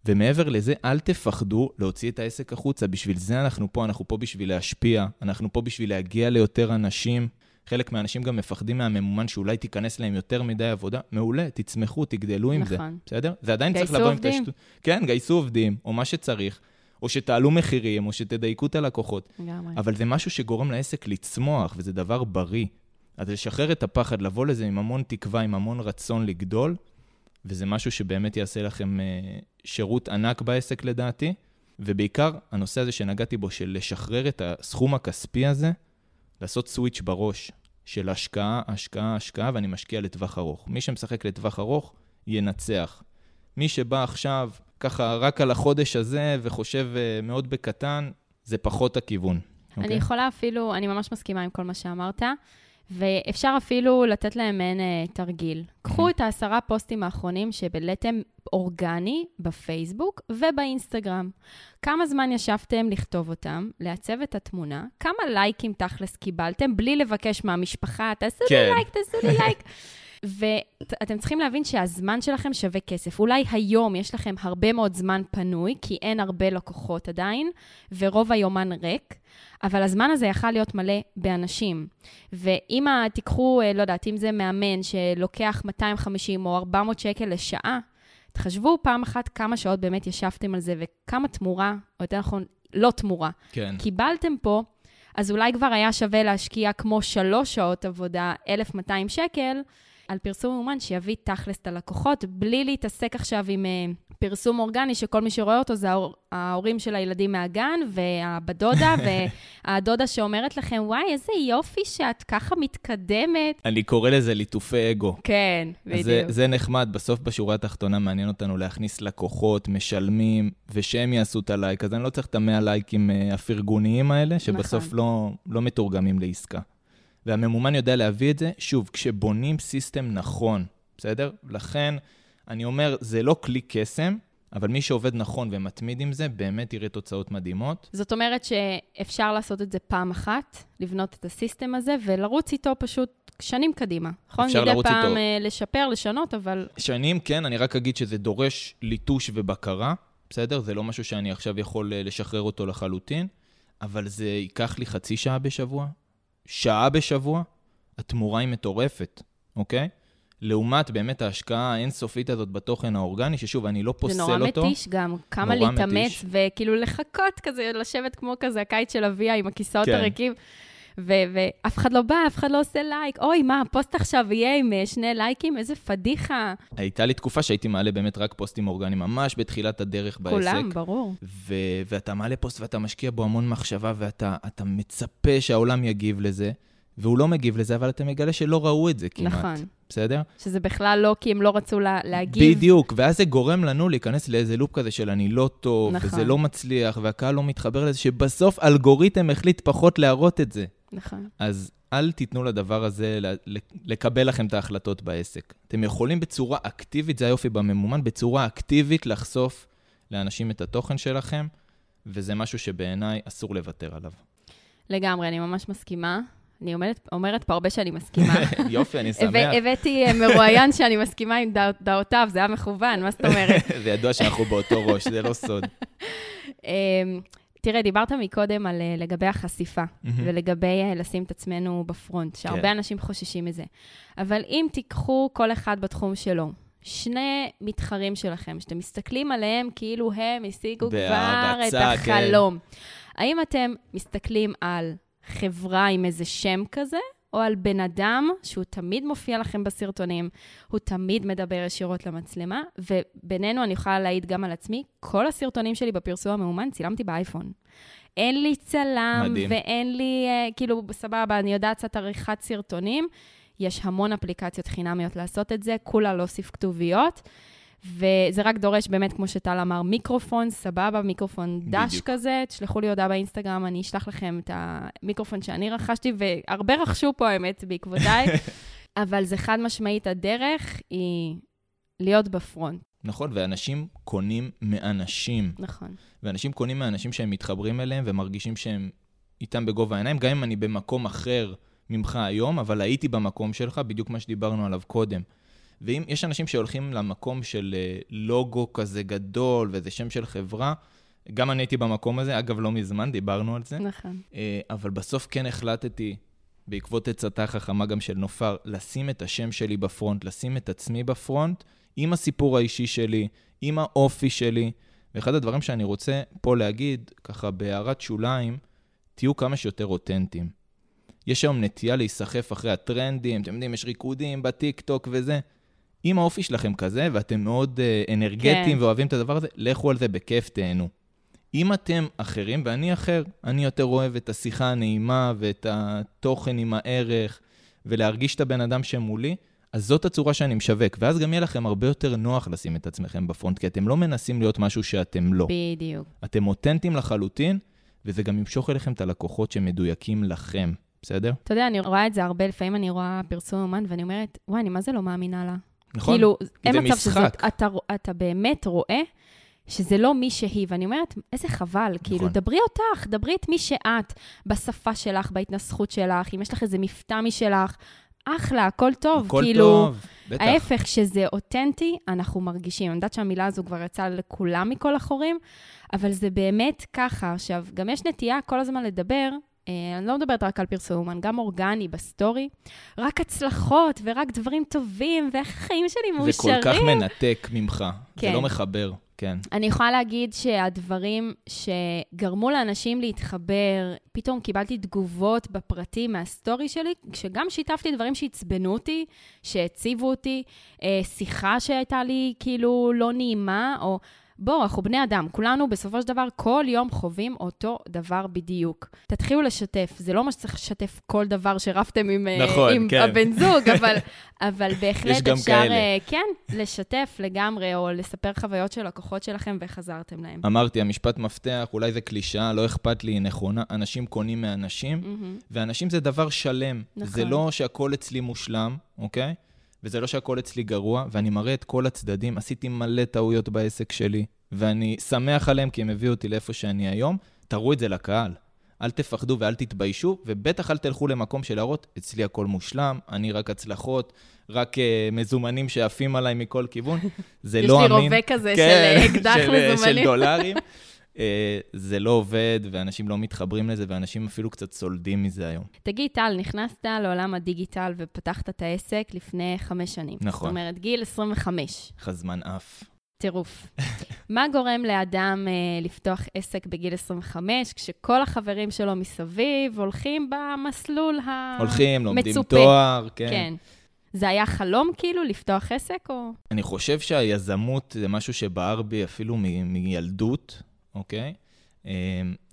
ומעבר לזה, אל תפחדו להוציא את העסק החוצה. בשביל זה אנחנו פה, אנחנו פה בשביל להשפיע, אנחנו פה בשביל להגיע ליותר אנשים. חלק מהאנשים גם מפחדים מהממומן שאולי תיכנס להם יותר מדי עבודה. מעולה, תצמחו, תגדלו עם נכון. זה, בסדר? זה עדיין צריך לבוא עובדים. עם תשתות... כן, גייסו עובדים, או מה שצריך, או שתעלו מחירים, או שתדייקו את הלקוחות. לגמרי. אבל זה משהו שגורם לעסק לצמוח, וזה דבר בריא. אז לשחרר את הפחד, לבוא לזה עם המון תקווה, עם המון רצון לגדול, וזה משהו שבאמת יעשה לכם אה, שירות ענק בעסק לדעתי. ובעיקר, הנושא הזה שנגעתי בו, של לשחרר את הסכום הכספי הזה, לעשות סוויץ' בראש של השקעה, השקעה, השקעה, ואני משקיע לטווח ארוך. מי שמשחק לטווח ארוך, ינצח. מי שבא עכשיו ככה רק על החודש הזה וחושב uh, מאוד בקטן, זה פחות הכיוון. אני okay? אוקיי? יכולה אפילו, אני ממש מסכימה עם כל מה שאמרת. ואפשר אפילו לתת להם מעין uh, תרגיל. קחו את העשרה פוסטים האחרונים שבלתם אורגני בפייסבוק ובאינסטגרם. כמה זמן ישבתם לכתוב אותם, לעצב את התמונה, כמה לייקים תכלס קיבלתם, בלי לבקש מהמשפחה, תעשו כן. לי לייק, תעשו לי לייק. ואתם צריכים להבין שהזמן שלכם שווה כסף. אולי היום יש לכם הרבה מאוד זמן פנוי, כי אין הרבה לקוחות עדיין, ורוב היומן ריק, אבל הזמן הזה יכל להיות מלא באנשים. ואם תיקחו, אה, לא יודעת, אם זה מאמן שלוקח 250 או 400 שקל לשעה, תחשבו פעם אחת כמה שעות באמת ישבתם על זה וכמה תמורה, או יותר נכון, לא תמורה, כן. קיבלתם פה, אז אולי כבר היה שווה להשקיע כמו שלוש שעות עבודה, 1,200 שקל, על פרסום מאומן שיביא תכלס את הלקוחות, בלי להתעסק עכשיו עם uh, פרסום אורגני, שכל מי שרואה אותו זה ההור, ההורים של הילדים מהגן, והבדודה, והדודה שאומרת לכם, וואי, איזה יופי שאת ככה מתקדמת. אני קורא לזה ליטופי אגו. כן, בדיוק. זה, זה נחמד, בסוף בשורה התחתונה מעניין אותנו להכניס לקוחות, משלמים, ושהם יעשו את הלייק, אז אני לא צריך את המאה לייקים uh, הפרגוניים האלה, שבסוף נכון. לא, לא מתורגמים לעסקה. והממומן יודע להביא את זה, שוב, כשבונים סיסטם נכון, בסדר? לכן, אני אומר, זה לא כלי קסם, אבל מי שעובד נכון ומתמיד עם זה, באמת יראה תוצאות מדהימות. זאת אומרת שאפשר לעשות את זה פעם אחת, לבנות את הסיסטם הזה, ולרוץ איתו פשוט שנים קדימה, נכון? אפשר לרוץ איתו. מדי פעם אה, לשפר, לשנות, אבל... שנים, כן, אני רק אגיד שזה דורש ליטוש ובקרה, בסדר? זה לא משהו שאני עכשיו יכול אה, לשחרר אותו לחלוטין, אבל זה ייקח לי חצי שעה בשבוע, שעה בשבוע, התמורה היא מטורפת, אוקיי? לעומת באמת ההשקעה האינסופית הזאת בתוכן האורגני, ששוב, אני לא פוסל אותו. זה נורא מתיש גם, כמה להתאמץ, וכאילו לחכות כזה, לשבת כמו כזה הקיץ של אביה עם הכיסאות כן. הריקים. ואף אחד לא בא, אף אחד לא עושה לייק. אוי, מה, הפוסט עכשיו יהיה עם אה, שני לייקים? איזה פדיחה. הייתה לי תקופה שהייתי מעלה באמת רק פוסטים אורגניים, ממש בתחילת הדרך בעסק. כולם, ברור. ו- ואתה מעלה פוסט ואתה משקיע בו המון מחשבה, ואתה מצפה שהעולם יגיב לזה. והוא לא מגיב לזה, אבל אתה מגלה שלא ראו את זה כמעט. נכון. בסדר? שזה בכלל לא כי הם לא רצו לה, להגיב. בדיוק, ואז זה גורם לנו להיכנס לאיזה לופ כזה של אני לא טוב, נכון. וזה לא מצליח, והקהל לא מתחבר לזה, שבסוף אלגוריתם החליט פחות להראות את זה. נכון. אז אל תיתנו לדבר הזה לקבל לכם את ההחלטות בעסק. אתם יכולים בצורה אקטיבית, זה היופי בממומן, בצורה אקטיבית לחשוף לאנשים את התוכן שלכם, וזה משהו שבעיניי אסור לוותר עליו. לגמרי, אני ממש מסכימה. אני אומרת, אומרת פה הרבה שאני מסכימה. יופי, אני שמח. הבא- הבאתי אה, מרואיין שאני מסכימה עם דע- דעותיו, זה היה מכוון, מה זאת אומרת? זה ידוע שאנחנו באותו ראש, זה לא סוד. תראה, דיברת מקודם על אה, לגבי החשיפה, מהמם. ולגבי אה, לשים את עצמנו בפרונט, שהרבה כן. אנשים חוששים מזה. אבל אם תיקחו כל אחד בתחום שלו, שני מתחרים שלכם, שאתם מסתכלים עליהם כאילו הם השיגו כבר את כן. החלום. האם אתם מסתכלים על חברה עם איזה שם כזה, או על בן אדם שהוא תמיד מופיע לכם בסרטונים, הוא תמיד מדבר ישירות למצלמה, ובינינו, אני יכולה להעיד גם על עצמי, כל הסרטונים שלי בפרסום המאומן צילמתי באייפון. אין לי צלם, מדהים. ואין לי, אה, כאילו, סבבה, אני יודעת קצת עריכת סרטונים. יש המון אפליקציות חינמיות לעשות את זה, כולה להוסיף כתוביות. וזה רק דורש באמת, כמו שטל אמר, מיקרופון, סבבה, מיקרופון דש בדיוק. כזה, תשלחו לי הודעה באינסטגרם, אני אשלח לכם את המיקרופון שאני רכשתי, והרבה רכשו פה, האמת, בעקבותיי, אבל זה חד משמעית, הדרך היא להיות בפרונט, נכון, ואנשים קונים מאנשים. נכון. ואנשים קונים מאנשים שהם מתחברים אליהם ומרגישים שהם איתם בגובה העיניים, גם אם אני במקום אחר ממך היום, אבל הייתי במקום שלך, בדיוק מה שדיברנו עליו קודם. ואם יש אנשים שהולכים למקום של אה, לוגו כזה גדול ואיזה שם של חברה, גם אני הייתי במקום הזה, אגב, לא מזמן, דיברנו על זה, נכון. אה, אבל בסוף כן החלטתי, בעקבות עצתה חכמה גם של נופר, לשים את השם שלי בפרונט, לשים את עצמי בפרונט, עם הסיפור האישי שלי, עם האופי שלי. ואחד הדברים שאני רוצה פה להגיד, ככה בהערת שוליים, תהיו כמה שיותר אותנטיים. יש היום נטייה להיסחף אחרי הטרנדים, אתם יודעים, יש ריקודים בטיק-טוק וזה. אם האופי שלכם כזה, ואתם מאוד uh, אנרגטיים כן. ואוהבים את הדבר הזה, לכו על זה בכיף, תהנו. אם אתם אחרים, ואני אחר, אני יותר אוהב את השיחה הנעימה ואת התוכן עם הערך, ולהרגיש את הבן אדם שמולי, אז זאת הצורה שאני משווק. ואז גם יהיה לכם הרבה יותר נוח לשים את עצמכם בפרונט, כי אתם לא מנסים להיות משהו שאתם לא. בדיוק. אתם אותנטיים לחלוטין, וזה גם ימשוך אליכם את הלקוחות שמדויקים לכם, בסדר? אתה יודע, אני רואה את זה הרבה, לפעמים אני רואה פרסום אומן, ואני אומרת, וואי, אני מה זה לא מאמינה לה. נכון? כאילו, אין מצב משחק. שזאת, אתה, אתה באמת רואה שזה לא מי שהיא, ואני אומרת, איזה חבל, כאילו, נכון. דברי אותך, דברי את מי שאת, בשפה שלך, בהתנסחות שלך, אם יש לך איזה מבטא משלך, אחלה, הכל טוב, הכל כאילו... טוב, בטח. ההפך, כשזה אותנטי, אנחנו מרגישים. אני יודעת שהמילה הזו כבר יצאה לכולם מכל החורים, אבל זה באמת ככה. עכשיו, גם יש נטייה כל הזמן לדבר, אני לא מדברת רק על פרסום אומן, גם אורגני בסטורי, רק הצלחות ורק דברים טובים, ואיך החיים שלי מאושרים. זה כל כך מנתק ממך. זה כן. לא מחבר, כן. אני יכולה להגיד שהדברים שגרמו לאנשים להתחבר, פתאום קיבלתי תגובות בפרטים מהסטורי שלי, כשגם שיתפתי דברים שעצבנו אותי, שהציבו אותי, אה, שיחה שהייתה לי כאילו לא נעימה, או... בואו, אנחנו בני אדם, כולנו בסופו של דבר כל יום חווים אותו דבר בדיוק. תתחילו לשתף, זה לא אומר שצריך לשתף כל דבר שרבתם עם, אה, נכון, עם כן. הבן זוג, אבל, אבל בהחלט אפשר, כאלה. אה, כן, לשתף לגמרי, או לספר חוויות של לקוחות שלכם ואיך עזרתם להם. אמרתי, המשפט מפתח, אולי זה קלישאה, לא אכפת לי, היא נכונה. אנשים קונים מאנשים, מהמם. ואנשים זה דבר שלם. נכון. זה לא שהכל אצלי מושלם, אוקיי? וזה לא שהכל אצלי גרוע, ואני מראה את כל הצדדים. עשיתי מלא טעויות בעסק שלי, ואני שמח עליהם כי הם הביאו אותי לאיפה שאני היום. תראו את זה לקהל. אל תפחדו ואל תתביישו, ובטח אל תלכו למקום של להראות, אצלי הכל מושלם, אני רק הצלחות, רק uh, מזומנים שעפים עליי מכל כיוון. זה יש לא לי אמין. רובה כזה כן, של אקדח אה, מזומנים. של דולרים. אה, זה לא עובד, ואנשים לא מתחברים לזה, ואנשים אפילו קצת סולדים מזה היום. תגיד, טל, נכנסת לעולם הדיגיטל ופתחת את העסק לפני חמש שנים. נכון. זאת אומרת, גיל 25, איך הזמן עף. טירוף. מה גורם לאדם אה, לפתוח עסק בגיל 25, כשכל החברים שלו מסביב הולכים במסלול המצופה? הולכים, לומדים מצופה. תואר, כן. כן. זה היה חלום כאילו, לפתוח עסק, או... אני חושב שהיזמות זה משהו שבער בי אפילו מילדות, אוקיי?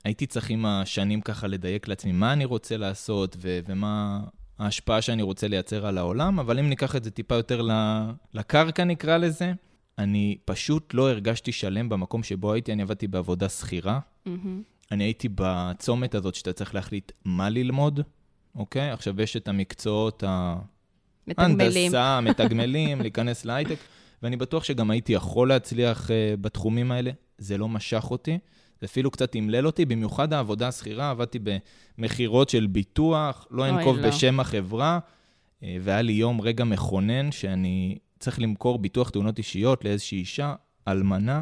הייתי צריך עם השנים ככה לדייק לעצמי מה אני רוצה לעשות ו- ומה ההשפעה שאני רוצה לייצר על העולם, אבל אם ניקח את זה טיפה יותר לקרקע, נקרא לזה, אני פשוט לא הרגשתי שלם במקום שבו הייתי, אני עבדתי בעבודה שכירה. Mm-hmm. אני הייתי בצומת הזאת שאתה צריך להחליט מה ללמוד, אוקיי? עכשיו יש את המקצועות ה... מתגמלים. הנדסה, מתגמלים, להיכנס להייטק, ואני בטוח שגם הייתי יכול להצליח uh, בתחומים האלה. זה לא משך אותי, זה אפילו קצת תמלל אותי, במיוחד העבודה השכירה, עבדתי במכירות של ביטוח, לא אנקוב לא. בשם החברה, uh, והיה לי יום רגע מכונן שאני צריך למכור ביטוח תאונות אישיות לאיזושהי אישה, אלמנה.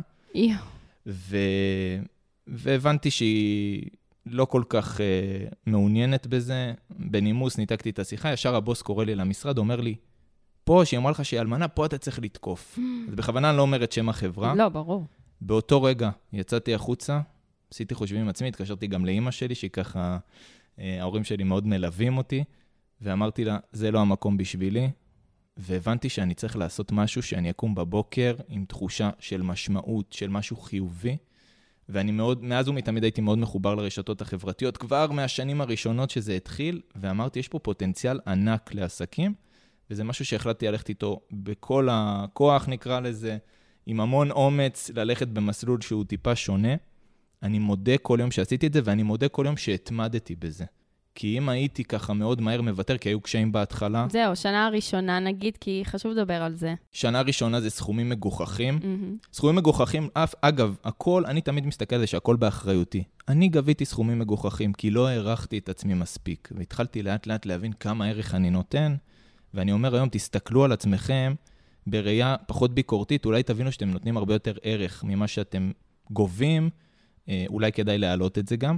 ו... והבנתי שהיא לא כל כך uh, מעוניינת בזה. בנימוס ניתקתי את השיחה, ישר הבוס קורא לי למשרד, אומר לי, פה, שהיא אמרה לך שהיא אלמנה, פה אתה צריך לתקוף. אז בכוונה אני לא אומר את שם החברה. לא, ברור. באותו רגע יצאתי החוצה, עשיתי חושבים עם עצמי, התקשרתי גם לאימא שלי, שהיא ככה, אה, ההורים שלי מאוד מלווים אותי, ואמרתי לה, זה לא המקום בשבילי, והבנתי שאני צריך לעשות משהו שאני אקום בבוקר עם תחושה של משמעות, של משהו חיובי. ואני מאוד, מאז ומתמיד הייתי מאוד מחובר לרשתות החברתיות, כבר מהשנים הראשונות שזה התחיל, ואמרתי, יש פה פוטנציאל ענק לעסקים, וזה משהו שהחלטתי ללכת איתו בכל הכוח, נקרא לזה, עם המון אומץ, ללכת במסלול שהוא טיפה שונה. אני מודה כל יום שעשיתי את זה, ואני מודה כל יום שהתמדתי בזה. כי אם הייתי ככה מאוד מהר מוותר, כי היו קשיים בהתחלה... זהו, שנה הראשונה נגיד, כי חשוב לדבר על זה. שנה ראשונה זה סכומים מגוחכים. Mm-hmm. סכומים מגוחכים, אף, אגב, הכל, אני תמיד מסתכל על זה שהכל באחריותי. אני גביתי סכומים מגוחכים, כי לא הערכתי את עצמי מספיק. והתחלתי לאט לאט להבין כמה ערך אני נותן, ואני אומר היום, תסתכלו על עצמכם בראייה פחות ביקורתית, אולי תבינו שאתם נותנים הרבה יותר ערך ממה שאתם גובים, אה, אולי כדאי להעלות את זה גם.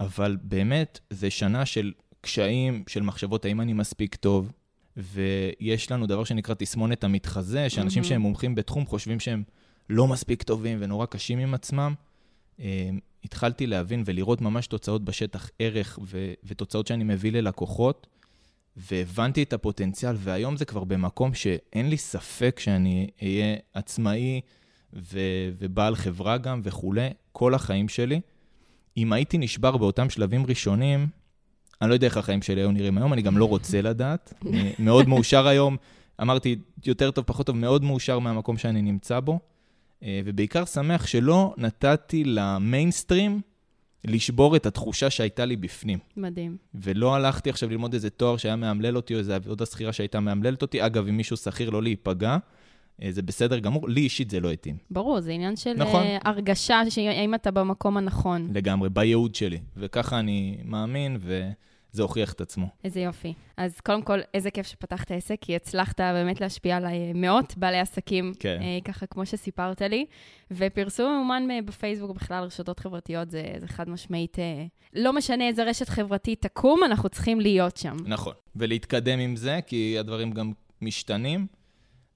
אבל באמת, זה שנה של קשיים, של מחשבות, האם אני מספיק טוב? ויש לנו דבר שנקרא תסמונת המתחזה, שאנשים mm-hmm. שהם מומחים בתחום חושבים שהם לא מספיק טובים ונורא קשים עם עצמם. Uh, התחלתי להבין ולראות ממש תוצאות בשטח, ערך ו- ותוצאות שאני מביא ללקוחות, והבנתי את הפוטנציאל, והיום זה כבר במקום שאין לי ספק שאני אהיה עצמאי ו- ובעל חברה גם וכולי, כל החיים שלי. אם הייתי נשבר באותם שלבים ראשונים, אני לא יודע איך החיים שלי היו נראים היום, אני גם לא רוצה לדעת. מאוד מאושר היום, אמרתי, יותר טוב, פחות טוב, מאוד מאושר מהמקום שאני נמצא בו, אה, ובעיקר שמח שלא נתתי למיינסטרים לשבור את התחושה שהייתה לי בפנים. מדהים. ולא הלכתי עכשיו ללמוד איזה תואר שהיה מאמלל אותי, או איזה עבודה שכירה שהייתה מאמללת אותי. אגב, אם מישהו שכיר, לא להיפגע. אה, זה בסדר גמור, לי אישית זה לא התאים. ברור, זה עניין של נכון. uh, הרגשה, האם אתה במקום הנכון. לגמרי, בייעוד שלי. וככה אני מאמין, וזה הוכיח את עצמו. איזה יופי. אז קודם כל, איזה כיף שפתחת עסק, כי הצלחת באמת להשפיע על מאות בעלי עסקים, כן. uh, ככה כמו שסיפרת לי. ופרסום ממומן בפייסבוק, בכלל רשתות חברתיות, זה, זה חד משמעית, uh, לא משנה איזה רשת חברתית תקום, אנחנו צריכים להיות שם. נכון, ולהתקדם עם זה, כי הדברים גם משתנים.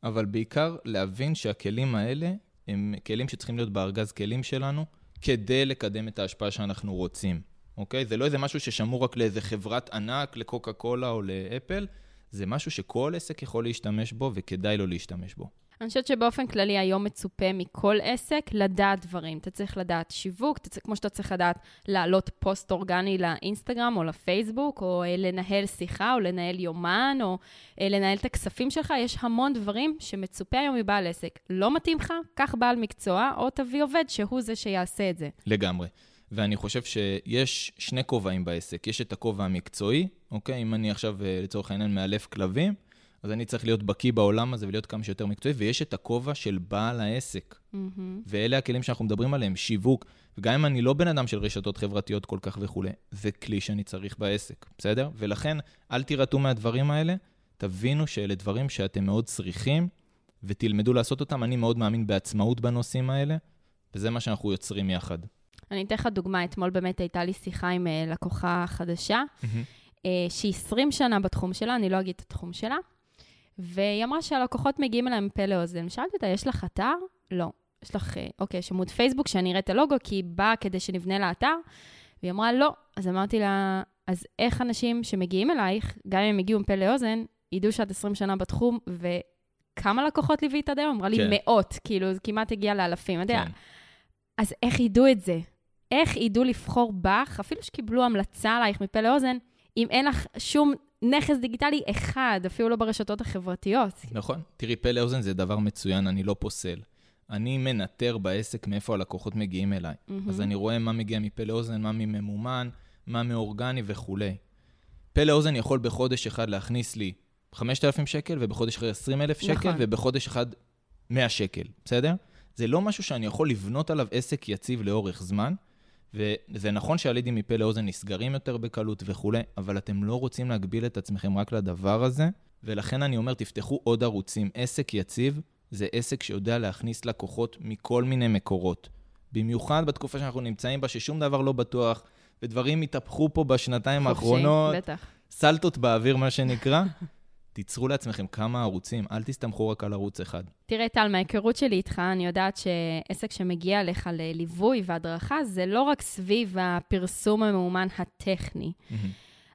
אבל בעיקר להבין שהכלים האלה הם כלים שצריכים להיות בארגז כלים שלנו כדי לקדם את ההשפעה שאנחנו רוצים, אוקיי? זה לא איזה משהו ששמור רק לאיזה חברת ענק, לקוקה קולה או לאפל, זה משהו שכל עסק יכול להשתמש בו וכדאי לו להשתמש בו. אני חושבת שבאופן כללי היום מצופה מכל עסק לדעת דברים. אתה צריך לדעת שיווק, אתה צריך, כמו שאתה צריך לדעת להעלות פוסט אורגני לאינסטגרם או לפייסבוק, או אה, לנהל שיחה, או לנהל יומן, או אה, לנהל את הכספים שלך. יש המון דברים שמצופה היום מבעל עסק. לא מתאים לך? קח בעל מקצוע, או תביא עובד שהוא זה שיעשה את זה. לגמרי. ואני חושב שיש שני כובעים בעסק. יש את הכובע המקצועי, אוקיי? אם אני עכשיו, אה, לצורך העניין, מאלף כלבים, אז אני צריך להיות בקיא בעולם הזה ולהיות כמה שיותר מקצועי, ויש את הכובע של בעל העסק. Mm-hmm. ואלה הכלים שאנחנו מדברים עליהם, שיווק. וגם אם אני לא בן אדם של רשתות חברתיות כל כך וכולי, זה כלי שאני צריך בעסק, בסדר? ולכן, אל תירתעו מהדברים האלה, תבינו שאלה דברים שאתם מאוד צריכים, ותלמדו לעשות אותם. אני מאוד מאמין בעצמאות בנושאים האלה, וזה מה שאנחנו יוצרים יחד. אני אתן לך דוגמה, אתמול באמת הייתה לי שיחה עם uh, לקוחה חדשה, mm-hmm. uh, שהיא 20 שנה בתחום שלה, אני לא אגיד את התחום שלה, והיא אמרה שהלקוחות מגיעים אליהם פה לאוזן. שאלתי אותה, יש לך אתר? לא. יש לך, אה, אוקיי, יש עמוד פייסבוק שאני אראה את הלוגו, כי היא באה כדי שנבנה לה אתר? והיא אמרה, לא. אז אמרתי לה, אז איך אנשים שמגיעים אלייך, גם אם הם הגיעו עם פה לאוזן, ידעו שאת 20 שנה בתחום, וכמה לקוחות ליווית עד היום? אמרה לי, כן. מאות, כאילו, זה כמעט הגיע לאלפים. כן. אז איך ידעו את זה? איך ידעו לבחור בך, אפילו שקיבלו המלצה עלייך מפה לאוזן, אם אין לך שום נכס דיגיטלי אחד, אפילו לא ברשתות החברתיות. נכון. תראי, פה לאוזן זה דבר מצוין, אני לא פוסל. אני מנטר בעסק מאיפה הלקוחות מגיעים אליי. Mm-hmm. אז אני רואה מה מגיע מפה לאוזן, מה מממומן, מה מאורגני וכולי. פה לאוזן יכול בחודש אחד להכניס לי 5,000 שקל, ובחודש אחר 20,000 שקל, נכון. ובחודש אחד 100 שקל, בסדר? זה לא משהו שאני יכול לבנות עליו עסק יציב לאורך זמן, וזה נכון שהלידים מפה לאוזן נסגרים יותר בקלות וכולי, אבל אתם לא רוצים להגביל את עצמכם רק לדבר הזה, ולכן אני אומר, תפתחו עוד ערוצים. עסק יציב זה עסק שיודע להכניס לקוחות מכל מיני מקורות. במיוחד בתקופה שאנחנו נמצאים בה, ששום דבר לא בטוח, ודברים התהפכו פה בשנתיים האחרונות. חופשי, בטח. סלטות באוויר, מה שנקרא. תיצרו לעצמכם כמה ערוצים, אל תסתמכו רק על ערוץ אחד. תראה, טל, מההיכרות שלי איתך, אני יודעת שעסק שמגיע אליך לליווי והדרכה, זה לא רק סביב הפרסום המאומן הטכני.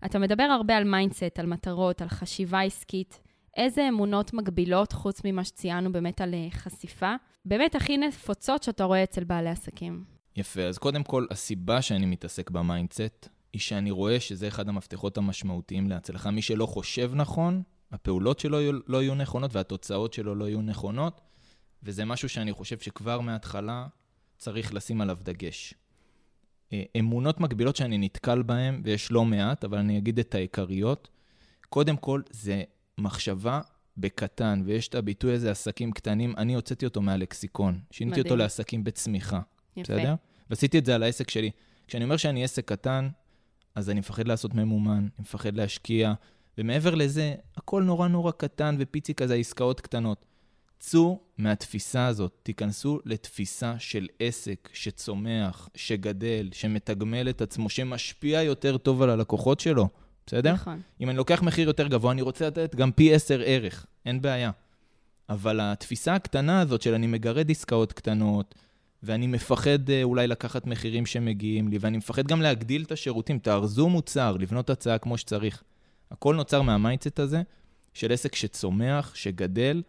אתה מדבר הרבה על mindset, על מטרות, על חשיבה עסקית. איזה אמונות מגבילות, חוץ ממה שציינו באמת על אה, חשיפה, באמת הכי נפוצות שאתה רואה אצל בעלי עסקים? יפה, אז קודם כל, הסיבה שאני מתעסק ב mindset, היא שאני רואה שזה אחד המפתחות המשמעותיים להצלחה. מי שלא חושב נכון, הפעולות שלו לא יהיו נכונות והתוצאות שלו לא יהיו נכונות, וזה משהו שאני חושב שכבר מההתחלה צריך לשים עליו דגש. אה, אמונות מקבילות שאני נתקל בהן, ויש לא מעט, אבל אני אגיד את העיקריות. קודם כל, זה מחשבה בקטן, ויש את הביטוי הזה, עסקים קטנים, אני הוצאתי אותו מהלקסיקון. שיניתי אותו לעסקים בצמיחה. יפה. בסדר? ועשיתי את זה על העסק שלי. כשאני אומר שאני עסק קטן, אז אני מפחד לעשות ממומן, אני מפחד להשקיע, ומעבר לזה, הכל נורא נורא קטן ופיצי כזה, עסקאות קטנות. צאו מהתפיסה הזאת, תיכנסו לתפיסה של עסק שצומח, שגדל, שמתגמל את עצמו, שמשפיע יותר טוב על הלקוחות שלו, בסדר? נכון. אם אני לוקח מחיר יותר גבוה, אני רוצה לתת גם פי עשר ערך, אין בעיה. אבל התפיסה הקטנה הזאת של אני מגרד עסקאות קטנות, ואני מפחד אה, אולי לקחת מחירים שמגיעים לי, ואני מפחד גם להגדיל את השירותים, לארוז מוצר, לבנות הצעה כמו שצריך. הכל נוצר מה mindset הזה של עסק שצומח, שגדל,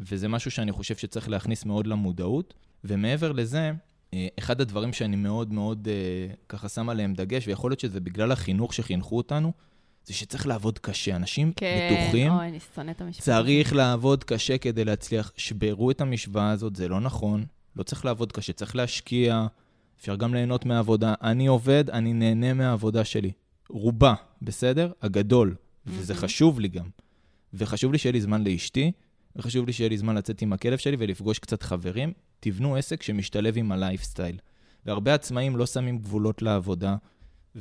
וזה משהו שאני חושב שצריך להכניס מאוד למודעות. ומעבר לזה, אה, אחד הדברים שאני מאוד מאוד אה, ככה שם עליהם דגש, ויכול להיות שזה בגלל החינוך שחינכו אותנו, זה שצריך לעבוד קשה. אנשים כן, בטוחים, אוי, אני שונא את המשוואה. צריך לעבוד קשה כדי להצליח. שברו את המשוואה הזאת, זה לא נכון. לא צריך לעבוד קשה, צריך להשקיע, אפשר גם ליהנות מהעבודה. אני עובד, אני נהנה מהעבודה שלי. רובה, בסדר? הגדול, וזה חשוב לי גם. וחשוב לי שיהיה לי זמן לאשתי, וחשוב לי שיהיה לי זמן לצאת עם הכלב שלי ולפגוש קצת חברים. תבנו עסק שמשתלב עם הלייפסטייל. והרבה עצמאים לא שמים גבולות לעבודה,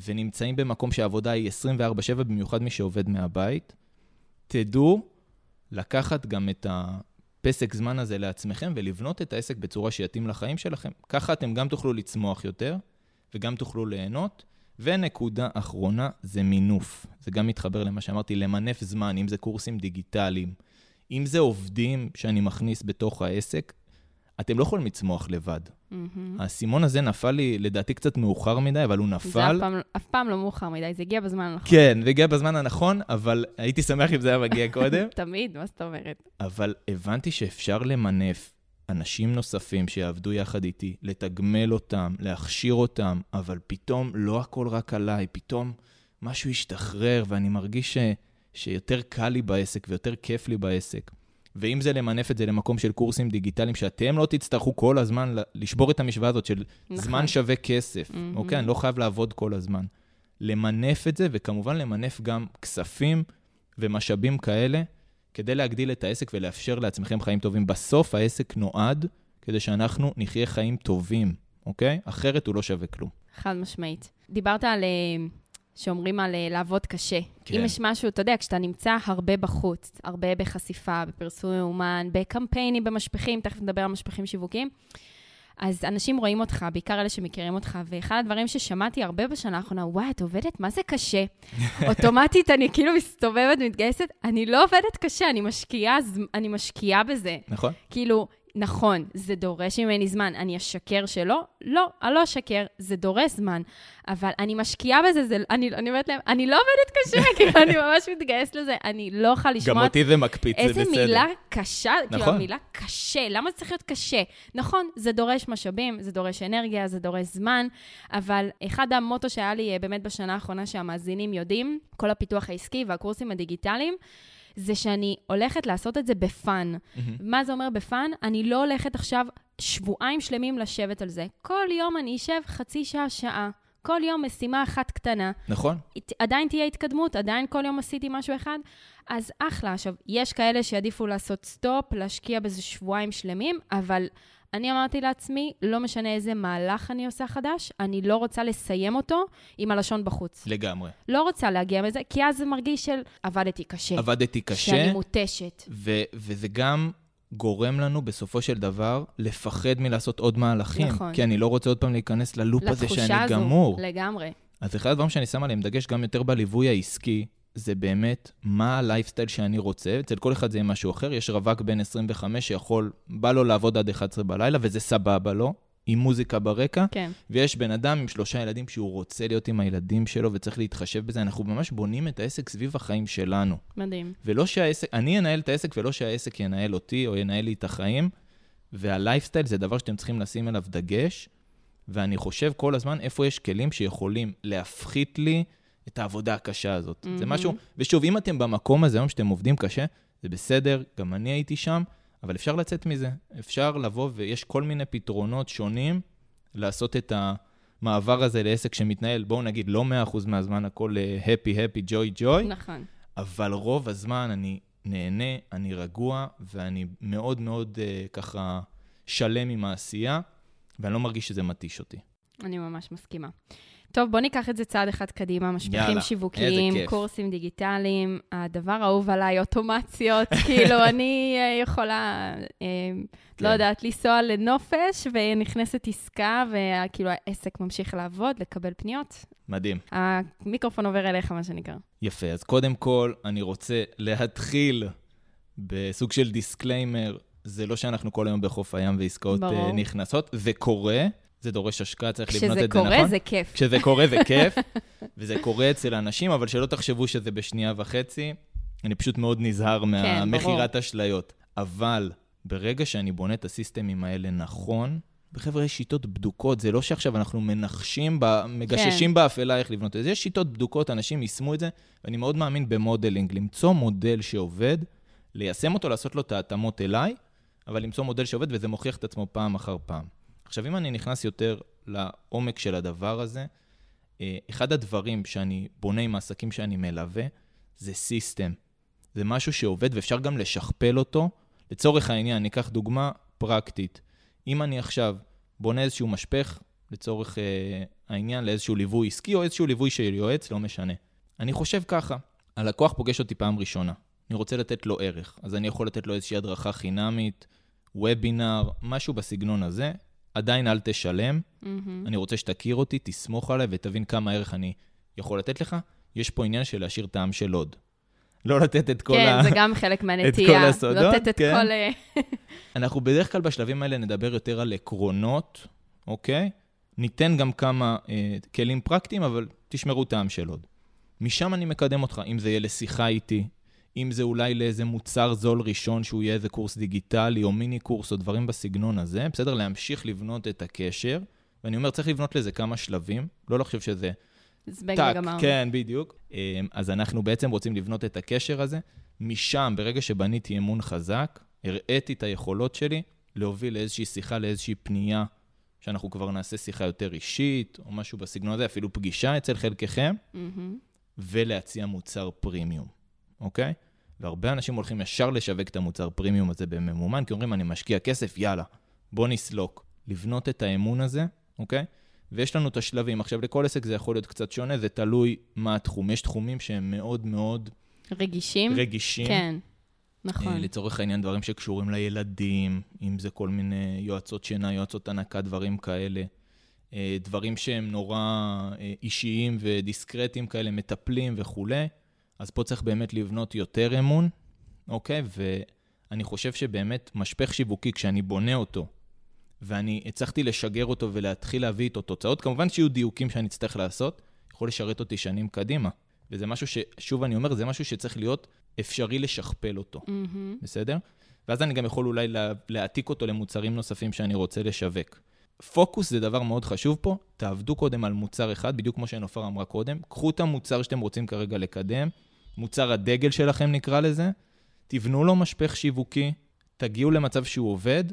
ונמצאים במקום שהעבודה היא 24/7, במיוחד מי שעובד מהבית. תדעו לקחת גם את הפסק זמן הזה לעצמכם ולבנות את העסק בצורה שיתאים לחיים שלכם. ככה אתם גם תוכלו לצמוח יותר, וגם תוכלו ליהנות. ונקודה אחרונה זה מינוף. זה גם מתחבר למה שאמרתי, למנף זמן, אם זה קורסים דיגיטליים, אם זה עובדים שאני מכניס בתוך העסק, אתם לא יכולים לצמוח לבד. Mm-hmm. האסימון הזה נפל לי, לדעתי, קצת מאוחר מדי, אבל הוא נפל. זה אף פעם, אף פעם לא מאוחר מדי, זה הגיע בזמן הנכון. כן, זה הגיע בזמן הנכון, אבל הייתי שמח אם זה היה מגיע קודם. תמיד, מה זאת אומרת? אבל הבנתי שאפשר למנף אנשים נוספים שיעבדו יחד איתי, לתגמל אותם, להכשיר אותם, אבל פתאום לא הכל רק עליי, פתאום משהו השתחרר ואני מרגיש ש, שיותר קל לי בעסק ויותר כיף לי בעסק. ואם זה למנף את זה למקום של קורסים דיגיטליים, שאתם לא תצטרכו כל הזמן לשבור את המשוואה הזאת של נכון. זמן שווה כסף, mm-hmm. אוקיי? אני לא חייב לעבוד כל הזמן. למנף את זה, וכמובן למנף גם כספים ומשאבים כאלה כדי להגדיל את העסק ולאפשר לעצמכם חיים טובים. בסוף העסק נועד כדי שאנחנו נחיה חיים טובים, אוקיי? אחרת הוא לא שווה כלום. חד משמעית. דיברת על, אה, שאומרים על אה, לעבוד קשה. כן. אם יש משהו, אתה יודע, כשאתה נמצא הרבה בחוץ, הרבה בחשיפה, בפרסום מאומן, בקמפיינים, במשפחים, תכף נדבר על משפחים שיווקיים, אז אנשים רואים אותך, בעיקר אלה שמכירים אותך, ואחד הדברים ששמעתי הרבה בשנה האחרונה, וואי, את עובדת? מה זה קשה? אוטומטית אני כאילו מסתובבת, מתגייסת, אני לא עובדת קשה, אני משקיעה, אני משקיעה בזה. נכון. כאילו, נכון, זה דורש ממני זמן. אני אשקר שלא? לא, אני לא אשקר, זה דורש זמן. אבל אני משקיעה בזה, זה, אני, אני אומרת להם, אני לא עובדת קשה, כאילו, אני ממש מתגייסת לזה, אני לא יכולה לשמוע... גם אותי זה מקפיץ, זה בסדר. איזה מילה קשה, נכון. כאילו, המילה קשה, למה זה צריך להיות קשה? נכון, זה דורש משאבים, זה דורש אנרגיה, זה דורש זמן, אבל אחד המוטו שהיה לי אה, באמת בשנה האחרונה שהמאזינים יודעים, כל הפיתוח העסקי והקורסים הדיגיטליים, זה שאני הולכת לעשות את זה בפאן. Mm-hmm. מה זה אומר בפאן? אני לא הולכת עכשיו שבועיים שלמים לשבת על זה. כל יום אני אשב חצי שעה, שעה. כל יום משימה אחת קטנה. נכון. עדיין תהיה התקדמות, עדיין כל יום עשיתי משהו אחד, אז אחלה. עכשיו, יש כאלה שיעדיפו לעשות סטופ, להשקיע בזה שבועיים שלמים, אבל אני אמרתי לעצמי, לא משנה איזה מהלך אני עושה חדש, אני לא רוצה לסיים אותו עם הלשון בחוץ. לגמרי. לא רוצה להגיע מזה, כי אז זה מרגיש של עבדתי קשה. עבדתי קשה. שאני מותשת. ו- וזה גם גורם לנו בסופו של דבר לפחד מלעשות עוד מהלכים. נכון. כי אני לא רוצה עוד פעם להיכנס ללופ הזה שאני הזו, גמור. לגמרי. אז אחד הדברים שאני שם עליהם דגש גם יותר בליווי העסקי, זה באמת מה הלייפסטייל שאני רוצה. אצל כל אחד זה יהיה משהו אחר. יש רווק בן 25 שיכול, בא לו לעבוד עד 11 בלילה, וזה סבבה לו, עם מוזיקה ברקע. כן. ויש בן אדם עם שלושה ילדים שהוא רוצה להיות עם הילדים שלו וצריך להתחשב בזה. אנחנו ממש בונים את העסק סביב החיים שלנו. מדהים. ולא שהעסק, אני אנהל את העסק ולא שהעסק ינהל אותי או ינהל לי את החיים. והלייפסטייל זה דבר שאתם צריכים לשים עליו דגש. ואני חושב כל הזמן איפה יש כלים שיכולים להפחית לי את העבודה הקשה הזאת. Mm-hmm. זה משהו, ושוב, אם אתם במקום הזה היום שאתם עובדים קשה, זה בסדר, גם אני הייתי שם, אבל אפשר לצאת מזה. אפשר לבוא, ויש כל מיני פתרונות שונים לעשות את המעבר הזה לעסק שמתנהל, בואו נגיד, לא 100% מהזמן הכל הפי, הפי, ג'וי, ג'וי. נכון. אבל רוב הזמן אני נהנה, אני רגוע, ואני מאוד מאוד uh, ככה שלם עם העשייה, ואני לא מרגיש שזה מתיש אותי. אני ממש מסכימה. טוב, בוא ניקח את זה צעד אחד קדימה, משפיכים שיווקיים, קורסים דיגיטליים, הדבר האהוב עליי, אוטומציות, כאילו, אני אה, יכולה, אה, כן. לא יודעת, לנסוע לנופש, ונכנסת עסקה, וכאילו העסק ממשיך לעבוד, לקבל פניות. מדהים. המיקרופון עובר אליך, מה שנקרא. יפה, אז קודם כל, אני רוצה להתחיל בסוג של disclaimer. זה לא שאנחנו כל היום בחוף הים ועסקאות אה, ברור. נכנסות, זה קורה. זה דורש השקעה, צריך לבנות את זה נכון. כשזה קורה, זה כיף. כשזה קורה, זה כיף, וזה קורה אצל אנשים, אבל שלא תחשבו שזה בשנייה וחצי. אני פשוט מאוד נזהר כן, מהמכירת אשליות. אבל ברגע שאני בונה את הסיסטמים האלה נכון, בחבר'ה, יש שיטות בדוקות, זה לא שעכשיו אנחנו מנחשים, ב, מגששים כן. באפלה איך לבנות את זה. יש שיטות בדוקות, אנשים יישמו את זה, ואני מאוד מאמין ב modeling, למצוא מודל שעובד, ליישם אותו, לעשות לו את ההתאמות אליי, אבל למצוא מודל שעובד, וזה מוכיח את עצמו פעם אחר פעם. עכשיו, אם אני נכנס יותר לעומק של הדבר הזה, אה, אחד הדברים שאני בונה עם העסקים שאני מלווה, זה system. זה משהו שעובד ואפשר גם לשכפל אותו. לצורך העניין, ניקח דוגמה פרקטית. אם אני עכשיו בונה איזשהו משפך, לצורך אה, העניין, לאיזשהו ליווי עסקי או איזשהו ליווי של יועץ, לא משנה. אני חושב ככה, הלקוח פוגש אותי פעם ראשונה, אני רוצה לתת לו ערך, אז אני יכול לתת לו איזושהי הדרכה חינמית, וובינר, משהו בסגנון הזה, עדיין אל תשלם. Mm-hmm. אני רוצה שתכיר אותי, תסמוך עליי ותבין כמה ערך אני יכול לתת לך. יש פה עניין של להשאיר טעם של עוד. לא לתת את כל כן, ה... כן, זה גם חלק מהנטייה. את כל הסודות, לא לתת את כן. כל... אה, אנחנו בדרך כלל בשלבים האלה נדבר יותר על עקרונות, אוקיי? ניתן גם כמה אה, כלים פרקטיים, אבל תשמרו טעם של עוד. משם אני מקדם אותך, אם זה יהיה לשיחה איתי, אם זה אולי לאיזה מוצר זול ראשון, שהוא יהיה איזה קורס דיגיטלי או מיני קורס או דברים בסגנון הזה, בסדר? להמשיך לבנות את הקשר. ואני אומר, צריך לבנות לזה כמה שלבים, לא לחשוב שזה... זבנג וגמרנו. כן, בדיוק. אמ, אז אנחנו בעצם רוצים לבנות את הקשר הזה. משם, ברגע שבניתי אמון חזק, הראיתי את היכולות שלי להוביל לאיזושהי שיחה, לאיזושהי פנייה, שאנחנו כבר נעשה שיחה יותר אישית, או משהו בסגנון הזה, אפילו פגישה אצל חלקכם, mm-hmm. ולהציע מוצר פרימיום, אוקיי? והרבה אנשים הולכים ישר לשווק את המוצר פרימיום הזה בממומן, כי אומרים, אני משקיע כסף, יאללה, בוא נסלוק. לבנות את האמון הזה, אוקיי? ויש לנו את השלבים. עכשיו, לכל עסק זה יכול להיות קצת שונה, זה תלוי מה התחום. יש תחומים שהם מאוד מאוד... רגישים? רגישים. כן, נכון. אה, לצורך העניין, דברים שקשורים לילדים, אם זה כל מיני יועצות שינה, יועצות הנקה, דברים כאלה. אה, דברים שהם נורא אה, אישיים ודיסקרטיים כאלה, מטפלים וכולי. אז פה צריך באמת לבנות יותר אמון, אוקיי? אני חושב שבאמת משפך שיווקי, כשאני בונה אותו, ואני הצלחתי לשגר אותו ולהתחיל להביא איתו תוצאות, כמובן שיהיו דיוקים שאני אצטרך לעשות, יכול לשרת אותי שנים קדימה. וזה משהו ש... שוב אני אומר, זה משהו שצריך להיות אפשרי לשכפל אותו, mm-hmm. בסדר? ואז אני גם יכול אולי לה... להעתיק אותו למוצרים נוספים שאני רוצה לשווק. פוקוס זה דבר מאוד חשוב פה, תעבדו קודם על מוצר אחד, בדיוק כמו שנופר אמרה קודם, קחו את המוצר שאתם רוצים כרגע לקדם, מוצר הדגל שלכם נקרא לזה, תבנו לו משפך שיווקי, תגיעו למצב שהוא עובד,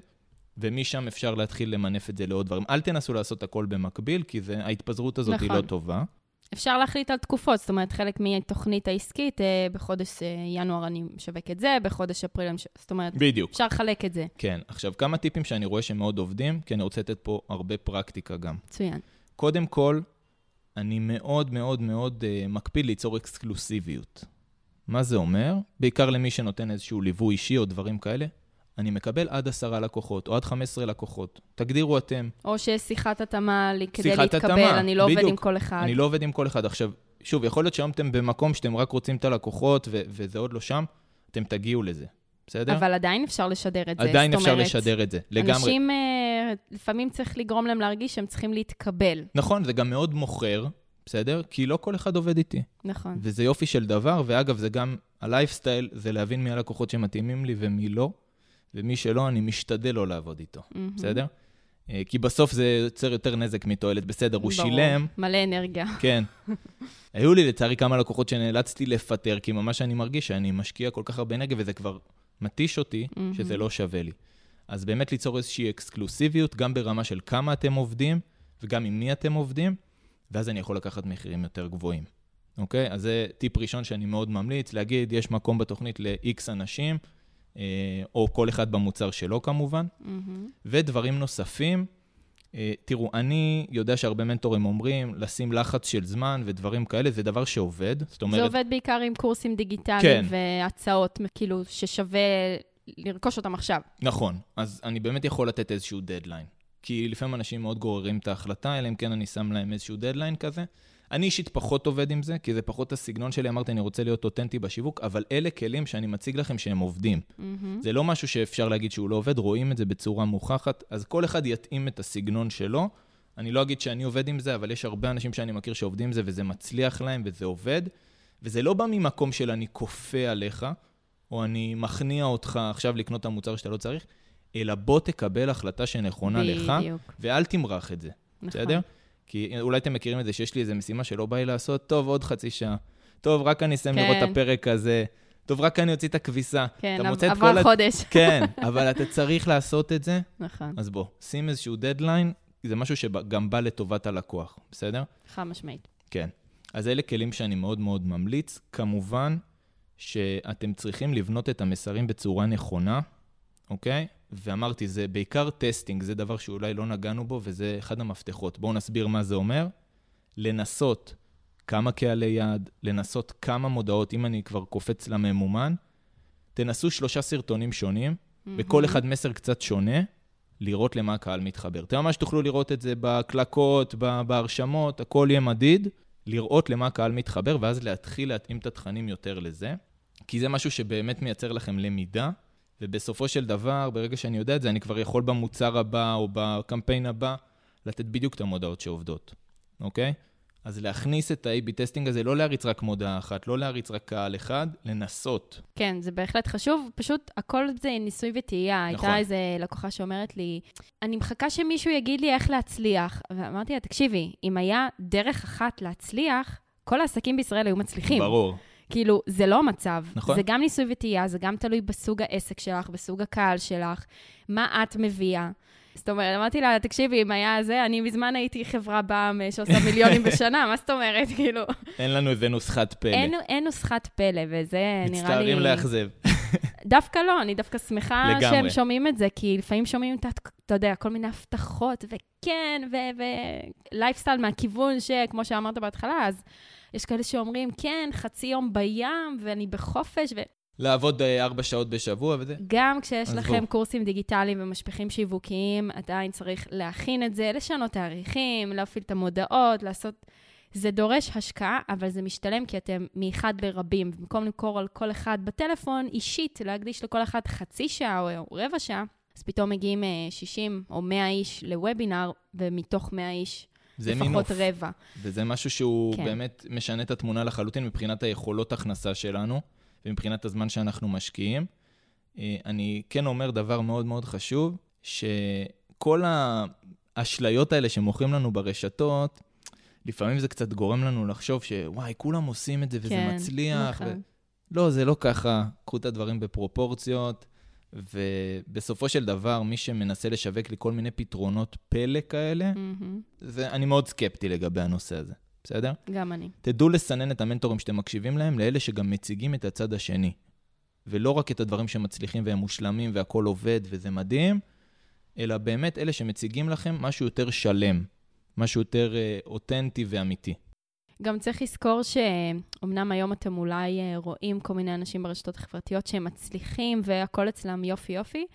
ומשם אפשר להתחיל למנף את זה לעוד דברים. אל תנסו לעשות הכל במקביל, כי זה, ההתפזרות הזאת נכון. היא לא טובה. אפשר להחליט על תקופות, זאת אומרת, חלק מהתוכנית העסקית, אה, בחודש אה, ינואר אני משווק את זה, בחודש אפריל, אני זאת אומרת, בדיוק. אפשר לחלק את זה. כן. עכשיו, כמה טיפים שאני רואה שהם מאוד עובדים, כי אני רוצה לתת פה הרבה פרקטיקה גם. מצוין. קודם כל, אני מאוד מאוד מאוד uh, מקפיד ליצור אקסקלוסיביות. מה זה אומר? בעיקר למי שנותן איזשהו ליווי אישי או דברים כאלה, אני מקבל עד עשרה לקוחות, או עד 15 לקוחות. תגדירו אתם. או שיש שיחת התאמה כדי להתקבל, התאמה, אני לא בדיוק, עובד עם כל אחד. אני לא עובד עם כל אחד. עכשיו, שוב, יכול להיות שהיום אתם במקום שאתם רק רוצים את הלקוחות, ו- וזה עוד לא שם, אתם תגיעו לזה, בסדר? אבל עדיין אפשר לשדר את זה. עדיין אפשר אומרת, לשדר את זה, לגמרי. אנשים, אה, לפעמים צריך לגרום להם להרגיש שהם צריכים להתקבל. נכון, זה גם מאוד מוכר, בסדר? כי לא כל אחד עובד איתי. נכון. וזה יופי של דבר, ואגב, זה גם, הלייפסטייל, זה להבין מי הלקוחות שמתאימים לי ומי לא. ומי שלא, אני משתדל לא לעבוד איתו, mm-hmm. בסדר? אה, כי בסוף זה יוצר יותר נזק מתועלת. בסדר, הוא ברור, שילם... מלא אנרגיה. כן. היו לי לצערי כמה לקוחות שנאלצתי לפטר, כי ממש אני מרגיש שאני משקיע כל כך הרבה אנרגיה, וזה כבר מתיש אותי, mm-hmm. שזה לא שווה לי. אז באמת ליצור איזושהי אקסקלוסיביות, גם ברמה של כמה אתם עובדים, וגם עם מי אתם עובדים, ואז אני יכול לקחת מחירים יותר גבוהים. אוקיי? אז זה טיפ ראשון שאני מאוד ממליץ, להגיד, יש מקום בתוכנית ל-X אנשים, אה, או כל אחד במוצר שלו כמובן. Mm-hmm. ודברים נוספים, אה, תראו, אני יודע שהרבה מנטורים אומרים, לשים לחץ של זמן ודברים כאלה, זה דבר שעובד. זאת אומרת... זה עובד בעיקר עם קורסים דיגיטליים כן. והצעות, כאילו, ששווה לרכוש אותם עכשיו. נכון, אז אני באמת יכול לתת איזשהו דדליין. כי לפעמים אנשים מאוד גוררים את ההחלטה, אלא אם כן אני שם להם איזשהו דדליין כזה. אני אישית פחות עובד עם זה, כי זה פחות הסגנון שלי, אמרתי, אני רוצה להיות אותנטי בשיווק, אבל אלה כלים שאני מציג לכם שהם עובדים. Mm-hmm. זה לא משהו שאפשר להגיד שהוא לא עובד, רואים את זה בצורה מוכחת, אז כל אחד יתאים את הסגנון שלו. אני לא אגיד שאני עובד עם זה, אבל יש הרבה אנשים שאני מכיר שעובדים עם זה, וזה מצליח להם וזה עובד. וזה לא בא ממקום של אני כופה עליך, או אני מכניע אותך עכשיו לקנות את המוצר שאתה לא צריך, אלא בוא תקבל החלטה שנכונה בדיוק. לך, ואל תמרח את זה. נכון. בסדר? כי אולי אתם מכירים את זה שיש לי איזו משימה שלא בא לי לעשות, טוב, עוד חצי שעה. טוב, רק אני אסיים כן. לראות את הפרק הזה. טוב, רק אני אוציא את הכביסה. כן, עבר חודש. הת... כן, אבל אתה צריך לעשות את זה. נכון. אז בוא, שים איזשהו דדליין, זה משהו שגם בא לטובת הלקוח, בסדר? חד משמעית. כן. אז אלה כלים שאני מאוד מאוד ממליץ. כמובן שאתם צריכים לבנות את המסרים בצורה נכונה, אוקיי? ואמרתי, זה בעיקר testing, זה דבר שאולי לא נגענו בו, וזה אחד המפתחות. בואו נסביר מה זה אומר. לנסות כמה קהלי יעד, לנסות כמה מודעות, אם אני כבר קופץ לממומן, תנסו שלושה סרטונים שונים, mm-hmm. בכל אחד מסר קצת שונה, לראות למה הקהל מתחבר. אתם ממש תוכלו לראות את זה בהקלקות, בהרשמות, הכל יהיה מדיד, לראות למה הקהל מתחבר, ואז להתחיל להתאים את התכנים יותר לזה, כי זה משהו שבאמת מייצר לכם למידה. ובסופו של דבר, ברגע שאני יודע את זה, אני כבר יכול במוצר הבא או בקמפיין הבא לתת בדיוק את המודעות שעובדות, אוקיי? אז להכניס את ה-AB testing הזה, לא להריץ רק מודעה אחת, לא להריץ רק קהל אחד, לנסות. כן, זה בהחלט חשוב. פשוט הכל זה ניסוי וטעייה. נכון. הייתה איזו לקוחה שאומרת לי, אני מחכה שמישהו יגיד לי איך להצליח. ואמרתי לה, תקשיבי, אם היה דרך אחת להצליח, כל העסקים בישראל היו מצליחים. ברור. כאילו, זה לא המצב. נכון. זה גם ניסוי וטעייה, זה גם תלוי בסוג העסק שלך, בסוג הקהל שלך, מה את מביאה. זאת אומרת, אמרתי לה, תקשיבי, אם היה זה, אני מזמן הייתי חברה בעם אה, שעושה מיליונים בשנה, מה זאת אומרת? כאילו... אין לנו איזה נוסחת פלא. אין, אין נוסחת פלא, וזה נראה לי... מצטערים לאכזב. דווקא לא, אני דווקא שמחה לגמרי. שהם שומעים את זה, כי לפעמים שומעים את, אתה יודע, כל מיני הבטחות, וכן, ולייפסטייל מהכיוון שכמו שאמרת בהתחלה, אז יש כאלה שאומרים, כן, חצי יום בים, ואני בחופש, ו... לעבוד אה, ארבע שעות בשבוע וזה? גם כשיש לכם בוא. קורסים דיגיטליים ומשפיכים שיווקיים, עדיין צריך להכין את זה, לשנות תאריכים, להפעיל את המודעות, לעשות... זה דורש השקעה, אבל זה משתלם כי אתם מאחד לרבים. במקום למכור על כל אחד בטלפון, אישית, להקדיש לכל אחד חצי שעה או רבע שעה, אז פתאום מגיעים 60 אה, או 100 איש לוובינר, ומתוך 100 איש לפחות מינוף. רבע. וזה משהו שהוא כן. באמת משנה את התמונה לחלוטין מבחינת היכולות הכנסה שלנו, ומבחינת הזמן שאנחנו משקיעים. אה, אני כן אומר דבר מאוד מאוד חשוב, שכל האשליות האלה שמוכרים לנו ברשתות, לפעמים זה קצת גורם לנו לחשוב שוואי, כולם עושים את זה וזה כן, מצליח. נכון. ו... לא, זה לא ככה. קחו את הדברים בפרופורציות, ובסופו של דבר, מי שמנסה לשווק לי כל מיני פתרונות פלא כאלה, mm-hmm. זה, אני מאוד סקפטי לגבי הנושא הזה, בסדר? גם אני. תדעו לסנן את המנטורים שאתם מקשיבים להם, לאלה שגם מציגים את הצד השני. ולא רק את הדברים שמצליחים והם מושלמים והכול עובד וזה מדהים, אלא באמת אלה שמציגים לכם משהו יותר שלם, משהו יותר אה, אותנטי ואמיתי. גם צריך לזכור שאומנם היום אתם אולי אה, רואים כל מיני אנשים ברשתות החברתיות שהם מצליחים והכול אצלם יופי יופי.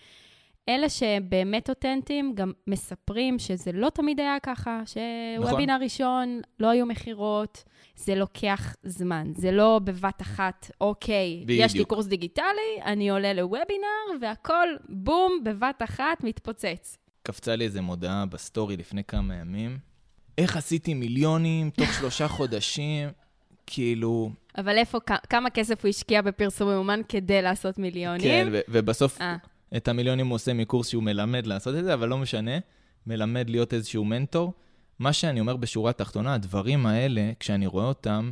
אלה שבאמת אותנטיים גם מספרים שזה לא תמיד היה ככה, שוובינר נכון. ראשון לא היו מכירות, זה לוקח זמן. זה לא בבת אחת, אוקיי, בדיוק. יש לי קורס דיגיטלי, אני עולה לוובינר, והכל, בום, בבת אחת מתפוצץ. קפצה לי איזה מודעה בסטורי לפני כמה ימים, איך עשיתי מיליונים תוך שלושה חודשים, כאילו... אבל איפה, כמה כסף הוא השקיע בפרסום ממומן כדי לעשות מיליונים? כן, ובסוף... 아. אה. את המיליונים הוא עושה מקורס שהוא מלמד לעשות את זה, אבל לא משנה, מלמד להיות איזשהו מנטור. מה שאני אומר בשורה התחתונה, הדברים האלה, כשאני רואה אותם,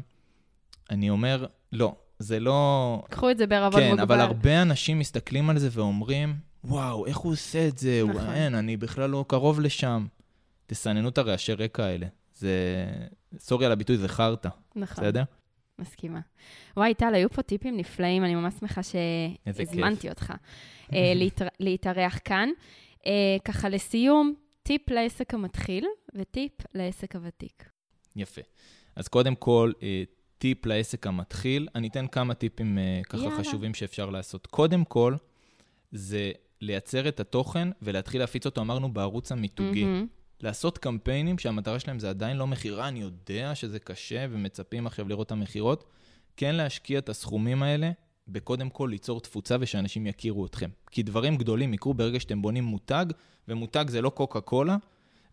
אני אומר, לא, זה לא... קחו את זה בערבון כן, מוגבל. כן, אבל הרבה אנשים מסתכלים על זה ואומרים, וואו, איך הוא עושה את זה? נכון. אין, אני בכלל לא קרוב לשם. תסננו את הרעשי רקע האלה. זה, סורי על הביטוי, זה חרטא. נכון. בסדר? מסכימה. וואי, טל, היו פה טיפים נפלאים, אני ממש שמחה שהזמנתי אותך אה, להתארח כאן. אה, ככה, לסיום, טיפ לעסק המתחיל וטיפ לעסק הוותיק. יפה. אז קודם כל, אה, טיפ לעסק המתחיל. אני אתן כמה טיפים ככה יאללה. חשובים שאפשר לעשות. קודם כל, זה לייצר את התוכן ולהתחיל להפיץ אותו, אמרנו, בערוץ המיתוגי. Mm-hmm. לעשות קמפיינים שהמטרה שלהם זה עדיין לא מכירה, אני יודע שזה קשה ומצפים עכשיו לראות את המכירות, כן להשקיע את הסכומים האלה בקודם כל ליצור תפוצה ושאנשים יכירו אתכם. כי דברים גדולים יקרו ברגע שאתם בונים מותג, ומותג זה לא קוקה קולה,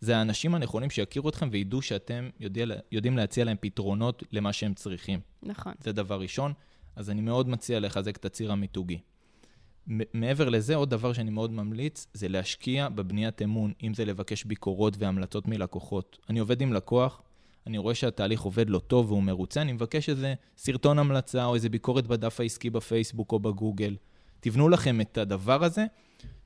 זה האנשים הנכונים שיכירו אתכם וידעו שאתם יודע, יודעים להציע להם פתרונות למה שהם צריכים. נכון. זה דבר ראשון. אז אני מאוד מציע לחזק את הציר המיתוגי. מעבר לזה, עוד דבר שאני מאוד ממליץ, זה להשקיע בבניית אמון, אם זה לבקש ביקורות והמלצות מלקוחות. אני עובד עם לקוח, אני רואה שהתהליך עובד לא טוב והוא מרוצה, אני מבקש איזה סרטון המלצה או איזה ביקורת בדף העסקי בפייסבוק או בגוגל. תבנו לכם את הדבר הזה,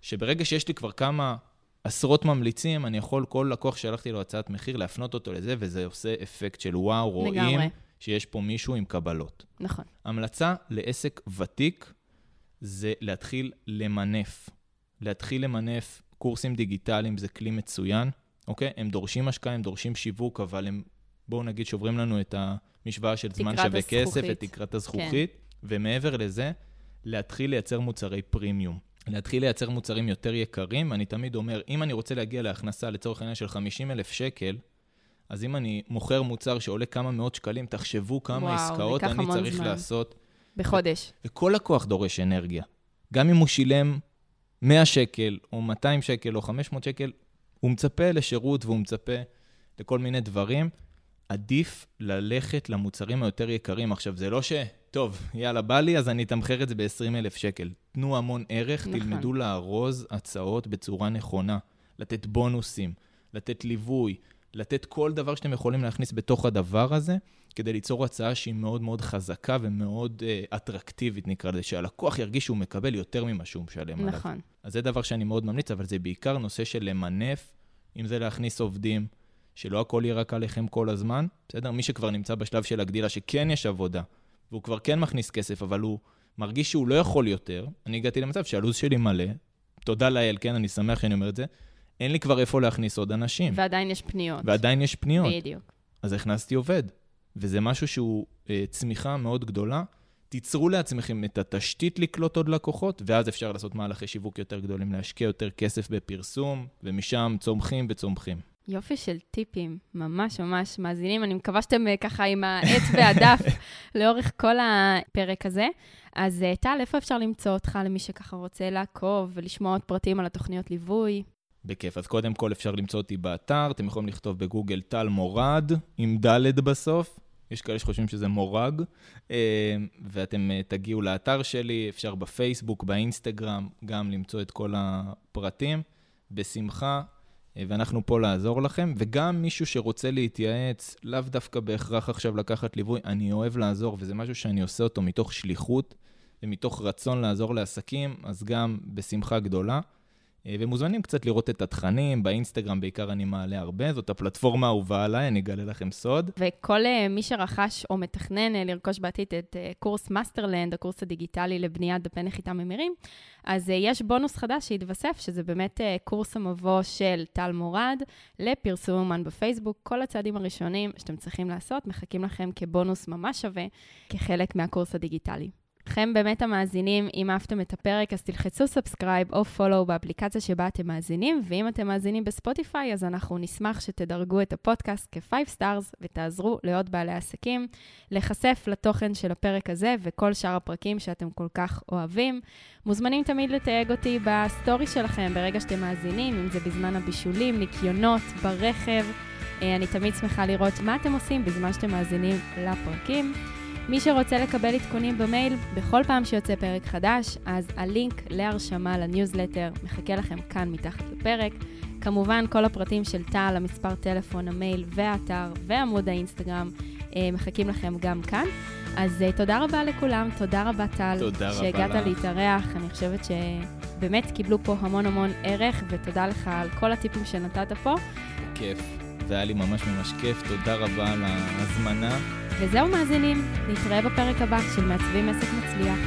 שברגע שיש לי כבר כמה עשרות ממליצים, אני יכול, כל לקוח שהלכתי לו הצעת מחיר, להפנות אותו לזה, וזה עושה אפקט של וואו, רואים לגמרי. שיש פה מישהו עם קבלות. נכון. המלצה לעסק ותיק, זה להתחיל למנף. להתחיל למנף קורסים דיגיטליים זה כלי מצוין, אוקיי? הם דורשים השקעה, הם דורשים שיווק, אבל הם, בואו נגיד, שוברים לנו את המשוואה של זמן שווה כסף, את תקרת הזכוכית, כן. ומעבר לזה, להתחיל לייצר מוצרי פרימיום. להתחיל לייצר מוצרים יותר יקרים. אני תמיד אומר, אם אני רוצה להגיע להכנסה לצורך העניין של 50 אלף שקל, אז אם אני מוכר מוצר שעולה כמה מאות שקלים, תחשבו כמה וואו, עסקאות אני צריך זמן. לעשות בחודש. וכל לקוח דורש אנרגיה. גם אם הוא שילם 100 שקל, או 200 שקל, או 500 שקל, הוא מצפה לשירות והוא מצפה לכל מיני דברים. עדיף ללכת למוצרים היותר יקרים. עכשיו, זה לא ש... טוב, יאללה, בא לי, אז אני אתמחר את זה ב-20,000 שקל. תנו המון ערך, נכון. תלמדו לארוז הצעות בצורה נכונה, לתת בונוסים, לתת ליווי, לתת כל דבר שאתם יכולים להכניס בתוך הדבר הזה, כדי ליצור הצעה שהיא מאוד מאוד חזקה ומאוד uh, אטרקטיבית, נקרא לזה, שהלקוח ירגיש שהוא מקבל יותר ממה שהוא משלם עליו. נכון. אז זה דבר שאני מאוד ממליץ, אבל זה בעיקר נושא של למנף, אם זה להכניס עובדים, שלא הכל יהיה רק עליכם כל הזמן, בסדר? מי שכבר נמצא בשלב של הגדילה, שכן יש עבודה, והוא כבר כן מכניס כסף, אבל הוא מרגיש שהוא לא יכול יותר, אני הגעתי למצב שהלו"ז שלי מלא, תודה לאל, כן, אני שמח שאני אומר את זה, אין לי כבר איפה להכניס עוד אנשים. ועדיין יש פניות. ועדיין יש פניות. בדיוק. אז הכנסתי עובד. וזה משהו שהוא אה, צמיחה מאוד גדולה. תיצרו לעצמכם את התשתית לקלוט עוד לקוחות, ואז אפשר לעשות מהלכי שיווק יותר גדולים, להשקיע יותר כסף בפרסום, ומשם צומחים וצומחים. יופי של טיפים, ממש ממש מאזינים. אני מקווה שאתם אה, ככה עם העט והדף לאורך כל הפרק הזה. אז אה, טל, איפה אפשר למצוא אותך למי שככה רוצה לעקוב ולשמוע עוד פרטים על התוכניות ליווי? בכיף. אז קודם כל אפשר למצוא אותי באתר, אתם יכולים לכתוב בגוגל טל מורד, עם ד' בסוף. יש כאלה שחושבים שזה מורג, אה, ואתם תגיעו לאתר שלי, אפשר בפייסבוק, באינסטגרם, גם למצוא את כל הפרטים. בשמחה, אה, ואנחנו פה לעזור לכם, וגם מישהו שרוצה להתייעץ, לאו דווקא בהכרח עכשיו לקחת ליווי, אני אוהב לעזור, וזה משהו שאני עושה אותו מתוך שליחות ומתוך רצון לעזור לעסקים, אז גם בשמחה גדולה. אה, ומוזמנים קצת לראות את התכנים, באינסטגרם בעיקר אני מעלה הרבה, זאת הפלטפורמה האהובה עליי, אני אגלה לכם סוד. וכל אה, מי שרכש או מתכנן אה, לרכוש בעתיד את קורס MasterLand, הקורס הדיגיטלי לבניית דפי נחיתה ממירים, אז יש בונוס חדש שהתווסף, שזה באמת קורס המבוא של טל מורד לפרסום ממומן בפייסבוק. כל הצעדים הראשונים שאתם צריכים לעשות מחכים לכם כבונוס ממש שווה, כחלק מהקורס הדיגיטלי. לכם באמת המאזינים, אם אהבתם את הפרק, אז תלחצו subscribe או follow באפליקציה שבה אתם מאזינים, ואם אתם מאזינים בספוטיפיי, אז אנחנו נשמח שתדרגו את הפודקאסט ב-5 stars ותעזרו לעוד בעלי עסקים להיחשף לתוכן של הפרק הזה וכל שאר הפרקים שאתם כל כך אוהבים. מוזמנים תמיד לתייג אותי בסטורי שלכם ברגע שאתם מאזינים, אם זה בזמן הבישולים, ניקיונות, ברכב. אה, אני תמיד שמחה לראות מה אתם עושים בזמן שאתם מאזינים לפרקים. מי שרוצה לקבל עדכונים במייל בכל פעם שיוצא פרק חדש, אז הלינק להרשמה לניוזלטר מחכה לכם כאן מתחת לפרק. כמובן, כל הפרטים של טל, המספר טלפון, המייל והאתר ועמוד האינסטגרם אה, מחכים לכם גם כאן. אז אה, תודה רבה לכולם, תודה רבה טל. תודה רבה. שהגעת להתארח, אני חושבת שבאמת קיבלו פה המון המון ערך, ותודה לך על כל הטיפים שנתת פה. כיף, זה היה לי ממש ממש כיף, תודה רבה על ההזמנה. וזהו מאזינים, נתראה בפרק הבא של מעצבים עסק מצליח.